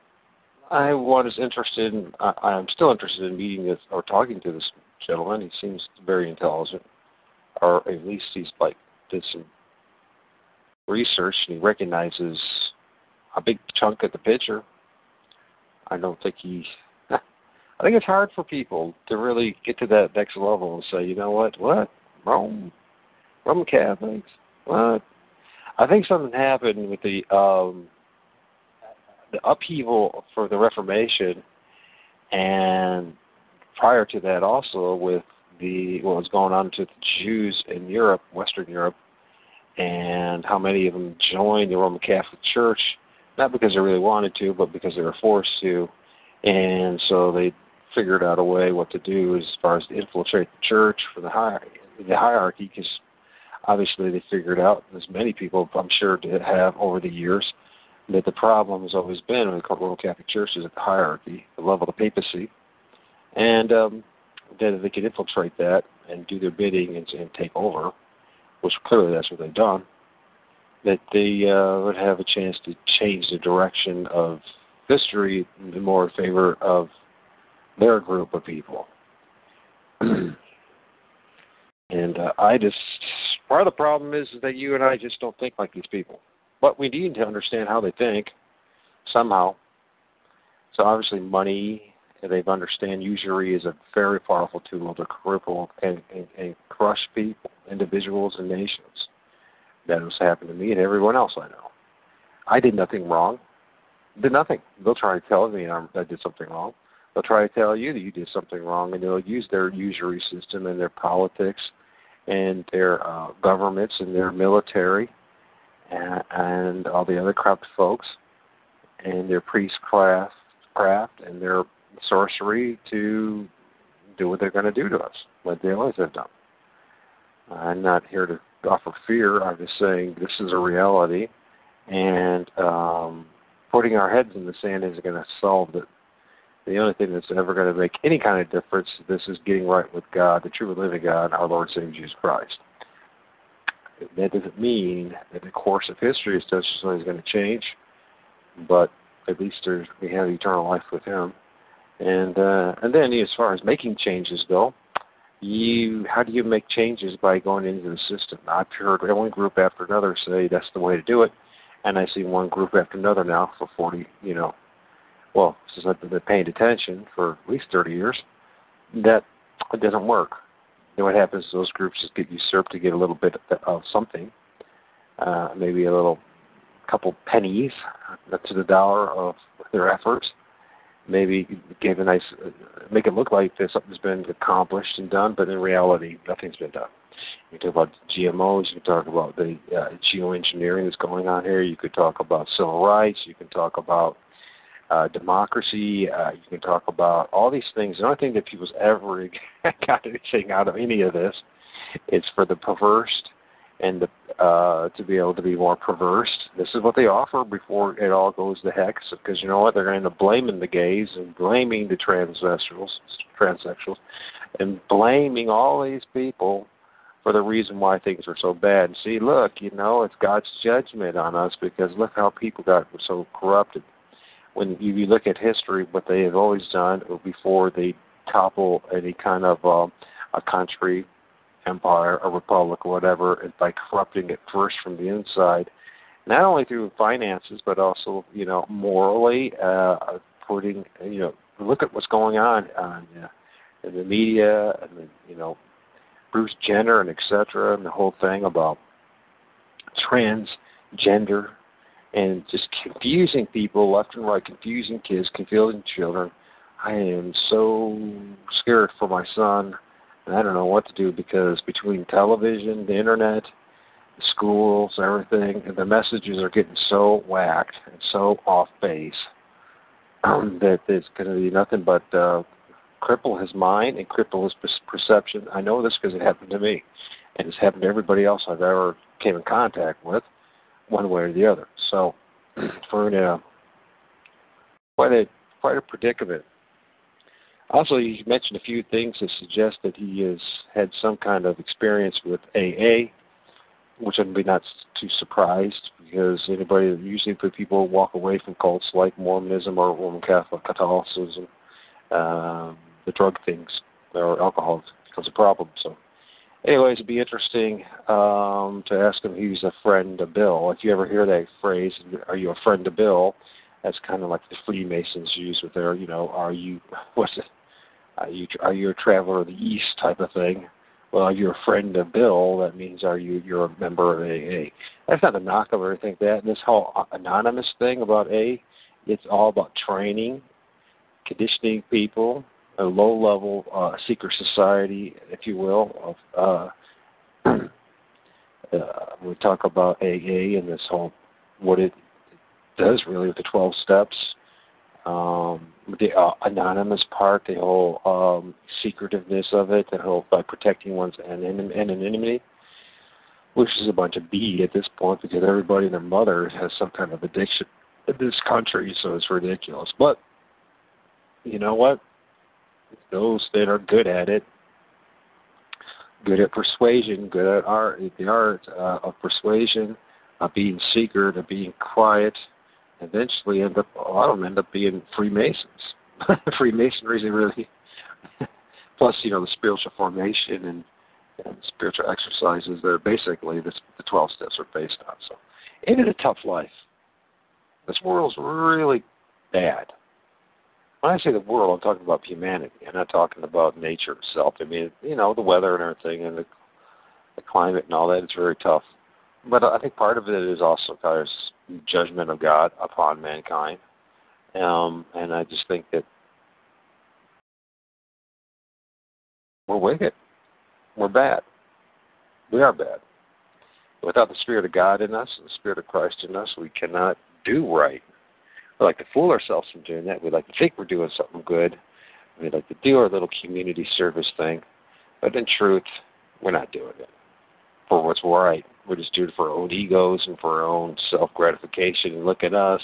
I was interested in. I, I'm still interested in meeting this or talking to this gentleman. He seems very intelligent, or at least he's like did some research and he recognizes a big chunk of the picture. I don't think he. I think it's hard for people to really get to that next level and say, you know what, what Rome, Roman Catholics, what? I think something happened with the um, the upheaval for the Reformation and prior to that also with the what was going on to the Jews in Europe, Western Europe, and how many of them joined the Roman Catholic Church, not because they really wanted to, but because they were forced to, and so they figured out a way what to do as far as to infiltrate the church for the the hierarchy, because obviously they figured out, as many people I'm sure have over the years, that the problem has always been with the Roman Catholic Church is at the hierarchy, the level of the papacy, and um, that they could infiltrate that and do their bidding and, and take over, which clearly that's what they've done. That they uh, would have a chance to change the direction of history in more favor of their group of people. and uh, I just part of the problem is that you and I just don't think like these people, but we need to understand how they think somehow. So obviously, money They've understand usury is a very powerful tool to cripple and, and, and crush people, individuals, and nations. That has happened to me and everyone else I know. I did nothing wrong. Did nothing. They'll try to tell me I did something wrong. They'll try to tell you that you did something wrong, and they'll use their usury system and their politics and their uh, governments and their military and, and all the other corrupt folks and their priestcraft craft and their sorcery to do what they're going to do to us, what they always have done. I'm not here to offer fear. I'm just saying this is a reality, and um, putting our heads in the sand isn't going to solve it. The only thing that's ever going to make any kind of difference, this is getting right with God, the true living God, our Lord Savior Jesus Christ. That doesn't mean that the course of history is necessarily going to change, but at least we have eternal life with Him. And uh, and then as far as making changes go, you how do you make changes by going into the system? I've heard one group after another say that's the way to do it, and I see one group after another now for 40, you know, well, since I've been paying attention for at least 30 years, that it doesn't work. What happens? Is those groups just get usurped to get a little bit of something, uh, maybe a little couple pennies to the dollar of their efforts. Maybe give a nice, uh, make it look like there's something's been accomplished and done, but in reality, nothing's been done. You can talk about GMOs. You can talk about the uh, geoengineering that's going on here. You could talk about civil rights. You can talk about uh, democracy. Uh, you can talk about all these things. The only thing that people's ever got anything out of any of this is for the perverse and the, uh, to be able to be more perverse. This is what they offer before it all goes to heck. Because you know what? They're going to end up blaming the gays and blaming the transsexuals, transsexuals, and blaming all these people for the reason why things are so bad. See, look, you know, it's God's judgment on us because look how people got so corrupted. When you, look at history, what they have always done before they topple any kind of uh, a country, empire, a republic, or whatever, is by corrupting it first from the inside, not only through finances but also, you know, morally, uh, putting, you know, look at what's going on on uh, in the media and the, you know Bruce Jenner and etc. and the whole thing about transgender and just confusing people left and right, confusing kids, confusing children. I am so scared for my son, and I don't know what to do because between television, the internet, the schools, everything, the messages are getting so whacked and so off base um, that it's going to be nothing but uh, cripple his mind and cripple his perception. I know this because it happened to me, and it's happened to everybody else I've ever came in contact with, one way or the other. So, for a quite a quite a predicament. Also, you mentioned a few things that suggest that he has had some kind of experience with AA, which I'd be not too surprised because anybody usually put people walk away from cults like Mormonism or Roman Catholic Catholicism um, the drug things or alcohol becomes a problem. So, anyways, it'd be interesting um, to ask him he's a friend of Bill. If you ever hear that phrase, "Are you a friend of Bill?" That's kind of like the Freemasons use with their, you know, "Are you what's it? Are you are you a traveler of the East?" type of thing. Well, are you're a friend of Bill. That means are you you're a member of AA? That's not a knock of anything like that. And this whole anonymous thing about A, it's all about training, conditioning people, a low level uh, secret society, if you will, of uh, uh, we talk about AA and this whole what it does really with the 12 steps, um, the uh, anonymous part, the whole um, secretiveness of it, the whole by protecting one's anonymity, which is a bunch of B at this point because everybody and their mother has some kind of addiction in this country, so it's ridiculous. But you know what? Those that are good at it, good at persuasion, good at art, the art uh, of persuasion, of being secret, of being quiet, eventually end up a lot of them end up being Freemasons. Freemasonry is really plus you know the spiritual formation and, and spiritual exercises. They're basically this, the twelve steps are based on. So, ain't it a tough life? This world's really bad when I say the world, I'm talking about humanity. I'm not talking about nature itself. I mean, you know, the weather and everything, and the, the climate and all that. It's very tough. But I think part of it is also God's judgment of God upon mankind. Um, and I just think that we're wicked. We're bad. We are bad. Without the Spirit of God in us, the Spirit of Christ in us, we cannot do right. We like to fool ourselves from doing that. We like to think we're doing something good. We like to do our little community service thing. But in truth, we're not doing it for what's right. We're just doing it for our own egos and for our own self gratification. And look at us.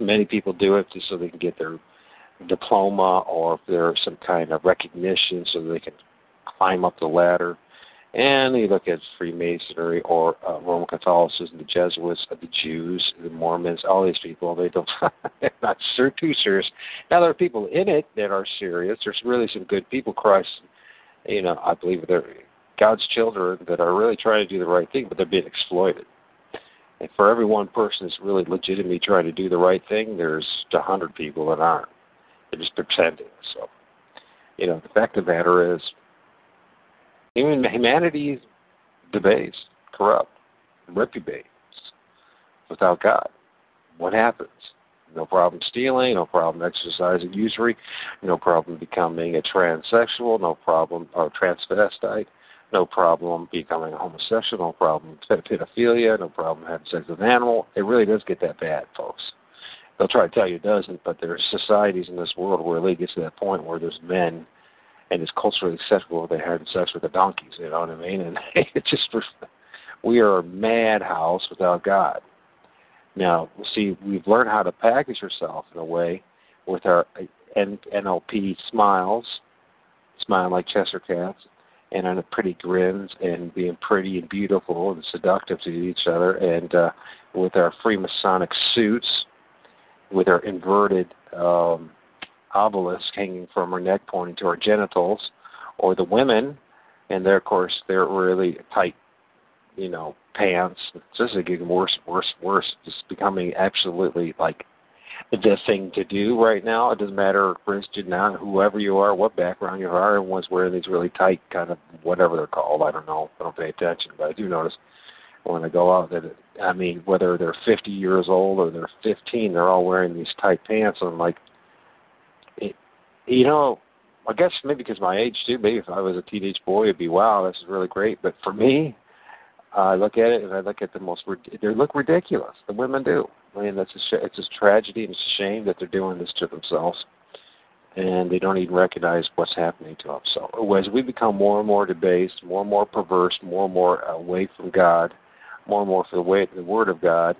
Many people do it just so they can get their diploma or if there's some kind of recognition so they can climb up the ladder. And you look at Freemasonry or uh, Roman Catholicism, the Jesuits, the Jews, the Mormons, all these people, they don't, they're not too serious. Now, there are people in it that are serious. There's really some good people. Christ, you know, I believe they're God's children that are really trying to do the right thing, but they're being exploited. And for every one person that's really legitimately trying to do the right thing, there's a hundred people that aren't. They're just pretending. So, you know, the fact of the matter is, even humanity is debased, corrupt, reprobate without God. What happens? No problem stealing, no problem exercising usury, no problem becoming a transsexual, no problem or transvestite, no problem becoming a homosexual, no problem pedophilia, no problem having sex with an animal. It really does get that bad, folks. They'll try to tell you it doesn't, but there are societies in this world where it really gets to that point where there's men and it's culturally acceptable they're having sex with the donkeys, you know what I mean? And it's just we are a madhouse without God. Now, see, we've learned how to package ourselves in a way with our NLP smiles, smiling like Cheshire cats, and on pretty grins and being pretty and beautiful and seductive to each other, and uh, with our Freemasonic suits, with our inverted um, obelisk hanging from our neck pointing to our genitals, or the women, and they're of course they're really tight, you know, pants. It's just getting worse, worse, worse. Just becoming absolutely like the thing to do right now. It doesn't matter Christian now, whoever you are, what background you are. Everyone's wearing these really tight kind of whatever they're called. I don't know. I don't pay attention, but I do notice when I go out that I mean, whether they're 50 years old or they're 15, they're all wearing these tight pants. And I'm like, you know, I guess maybe because my age too. Maybe if I was a teenage boy, it'd be wow, this is really great. But for me, I look at it and I look at the most. They look ridiculous. The women do. I mean, that's a it's a tragedy and it's a shame that they're doing this to themselves, and they don't even recognize what's happening to them. So as we become more and more debased, more and more perverse, more and more away from God, more and more for the way the Word of God.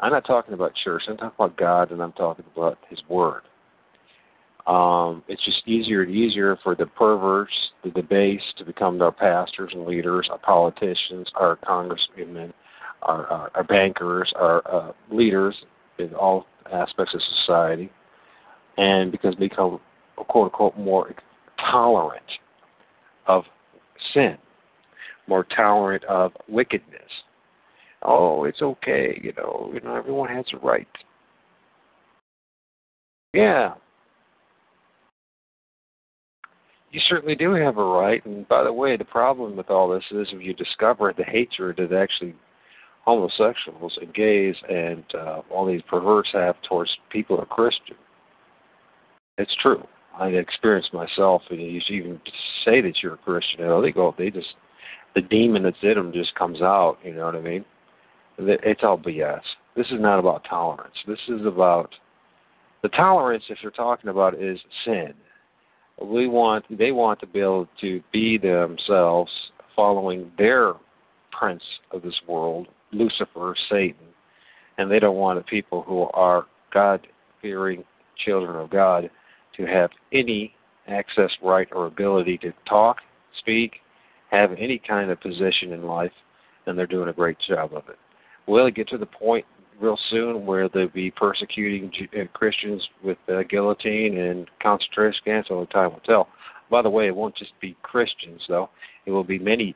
I'm not talking about church. I'm talking about God, and I'm talking about His Word. Um, it's just easier and easier for the perverts, the debased, to become our pastors and leaders, our politicians, our congressmen, our, our, our bankers, our uh, leaders in all aspects of society, and because they become quote unquote more tolerant of sin, more tolerant of wickedness. Oh, it's okay, you know, you know, everyone has a right. Yeah, you certainly do have a right. And by the way, the problem with all this is if you discover the hatred that actually homosexuals and gays and uh, all these perverts have towards people who are Christian. It's true. I experienced myself, and you even say that you're a Christian, know, they go, they just, the demon that's in them just comes out. You know what I mean? It's all BS. This is not about tolerance. This is about the tolerance. If you're talking about is sin, we want they want to be able to be themselves following their prince of this world lucifer satan. And they don't want the people who are god fearing children of god to have any access right or ability to talk speak have any kind of position in life and they're doing a great job of it. Will it get to the point real soon where they'll be persecuting uh, Christians with uh, guillotine and concentration camps. Only time will tell. By the way, it won't just be Christians, though. It will be many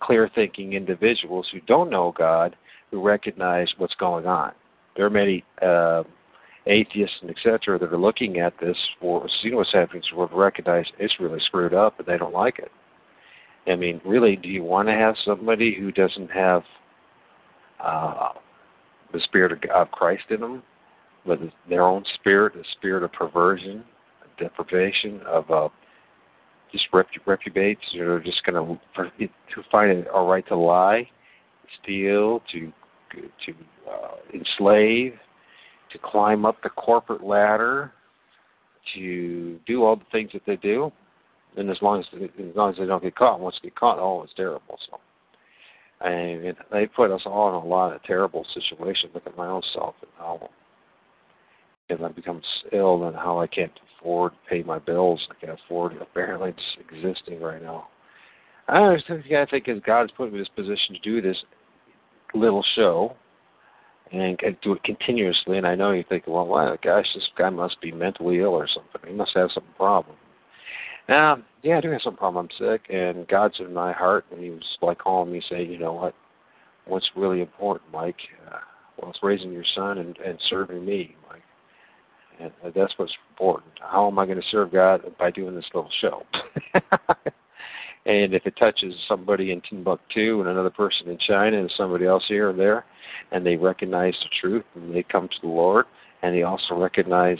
clear thinking individuals who don't know God who recognize what's going on. There are many uh, atheists and etc. that are looking at this for seeing what's happening to recognize it's really screwed up and they don't like it. I mean, really, do you want to have somebody who doesn't have uh, the spirit of, Christ in them, but their own spirit, the spirit of perversion, deprivation, of uh, just rep- reprobates, you know, just going to to find all right to lie, steal, to to uh, enslave, to climb up the corporate ladder, to do all the things that they do. And as long as as long as they don't get caught, once they get caught, oh, it's terrible. So, and they put us all in a lot of terrible situations. Look at my own self and how and I become ill and how I can't afford to pay my bills. I can't afford apparently it's existing right now. I yeah, I think as God's put me in this position to do this little show and do it continuously. And I know you think, well, wow, gosh, this guy must be mentally ill or something. He must have some problem. Now, yeah, I do have some problem. I'm sick, and God's in my heart, and He was like calling me, saying, you know what? What's really important, Mike? Uh, well, it's raising your son and, and serving me, Mike. And that's what's important. How am I going to serve God by doing this little show? And if it touches somebody in Timbuktu and another person in China and somebody else here and there, and they recognize the truth and they come to the Lord, and they also recognize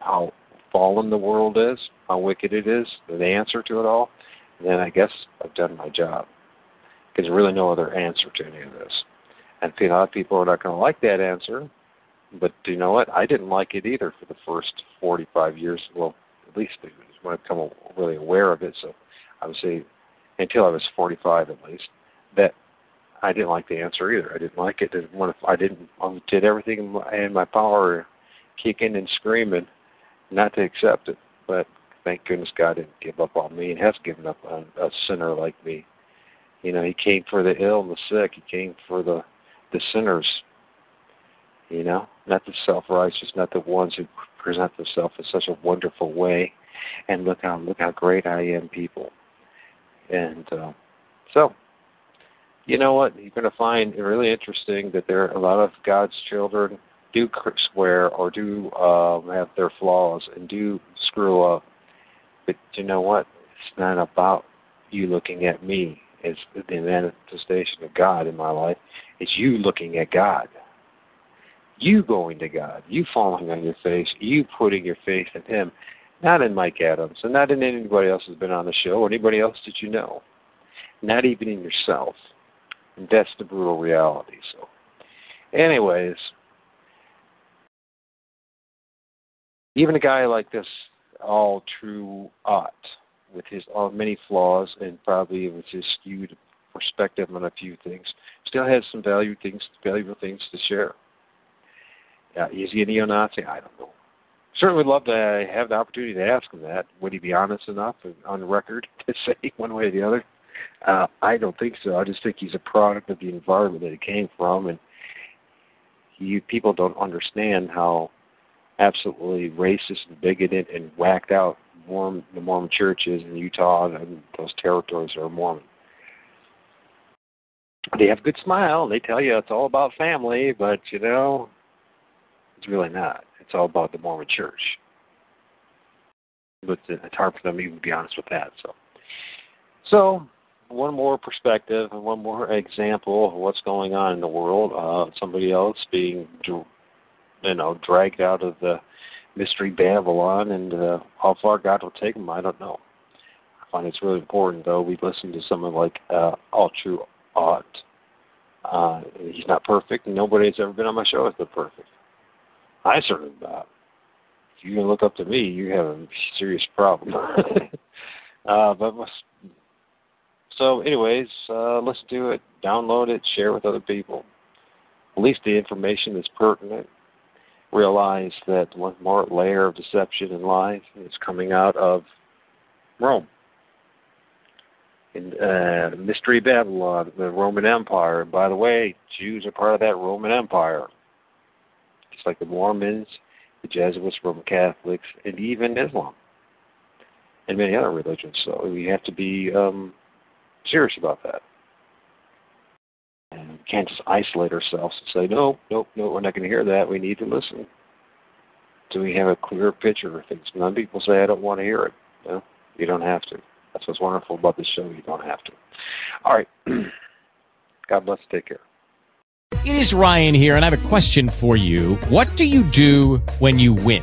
how fallen the world is, how wicked it is, the answer to it all, then I guess I've done my job. Because there's really no other answer to any of this. And a lot of people are not going to like that answer, but do you know what? I didn't like it either for the first 45 years. Well, at least when I've come really aware of it. So I would say until I was 45 at least, that I didn't like the answer either. I didn't like it. I didn't. I did everything in my power, kicking and screaming, not to accept it. But thank goodness God didn't give up on me and has given up on a sinner like me. You know, He came for the ill and the sick. He came for the the sinners. You know, not the self-righteous, not the ones who present themselves in such a wonderful way. And look how look how great I am, people. And uh, so, you know what? You're going to find it really interesting that there are a lot of God's children do swear or do um, have their flaws and do screw up. But you know what? It's not about you looking at me as the manifestation of God in my life. It's you looking at God. You going to God. You falling on your face. You putting your faith in Him. Not in Mike Adams, and not in anybody else who's been on the show, or anybody else that you know. Not even in yourself. And that's the brutal reality. So, anyways, even a guy like this, A. True Ott, with his all many flaws and probably with his skewed perspective on a few things, still has some value things, valuable things to share. Uh, is he a neo-Nazi? I don't know certainly would love to have the opportunity to ask him that. Would he be honest enough on record to say one way or the other? Uh, I don't think so. I just think he's a product of the environment that he came from, and you people don't understand how absolutely racist and bigoted and whacked out Mormon, the Mormon church is in Utah and those territories are Mormon. They have a good smile. They tell you it's all about family, but you know, it's really not. It's all about the Mormon Church. But it's hard for them to even be honest with that. So, so one more perspective and one more example of what's going on in the world. Uh, somebody else being, you know, dragged out of the mystery Babylon, and uh, how far God will take them, I don't know. I find it's really important, though. We listen to someone like uh, A. True Ott. Uh, he's not perfect, and nobody has ever been on my show has been perfect. I certainly not. If you can look up to me, you have a serious problem. uh, but so, anyways, uh, listen to it, download it, share with other people. At least the information is pertinent. Realize that one more layer of deception in life is coming out of Rome. In uh, Mystery Babylon, the Roman Empire. By the way, Jews are part of that Roman Empire just like the Mormons, the Jesuits, Roman Catholics, and even Islam, and many other religions. So we have to be um, serious about that. Can't just isolate ourselves and say, no, nope, no, we're not going to hear that. We need to listen. So we have a clearer picture of things. Some people say, I don't want to hear it. No, you don't have to. That's what's wonderful about this show. You don't have to. All right. God bless. Take care. It is Ryan here, and I have a question for you. What do you do when you win?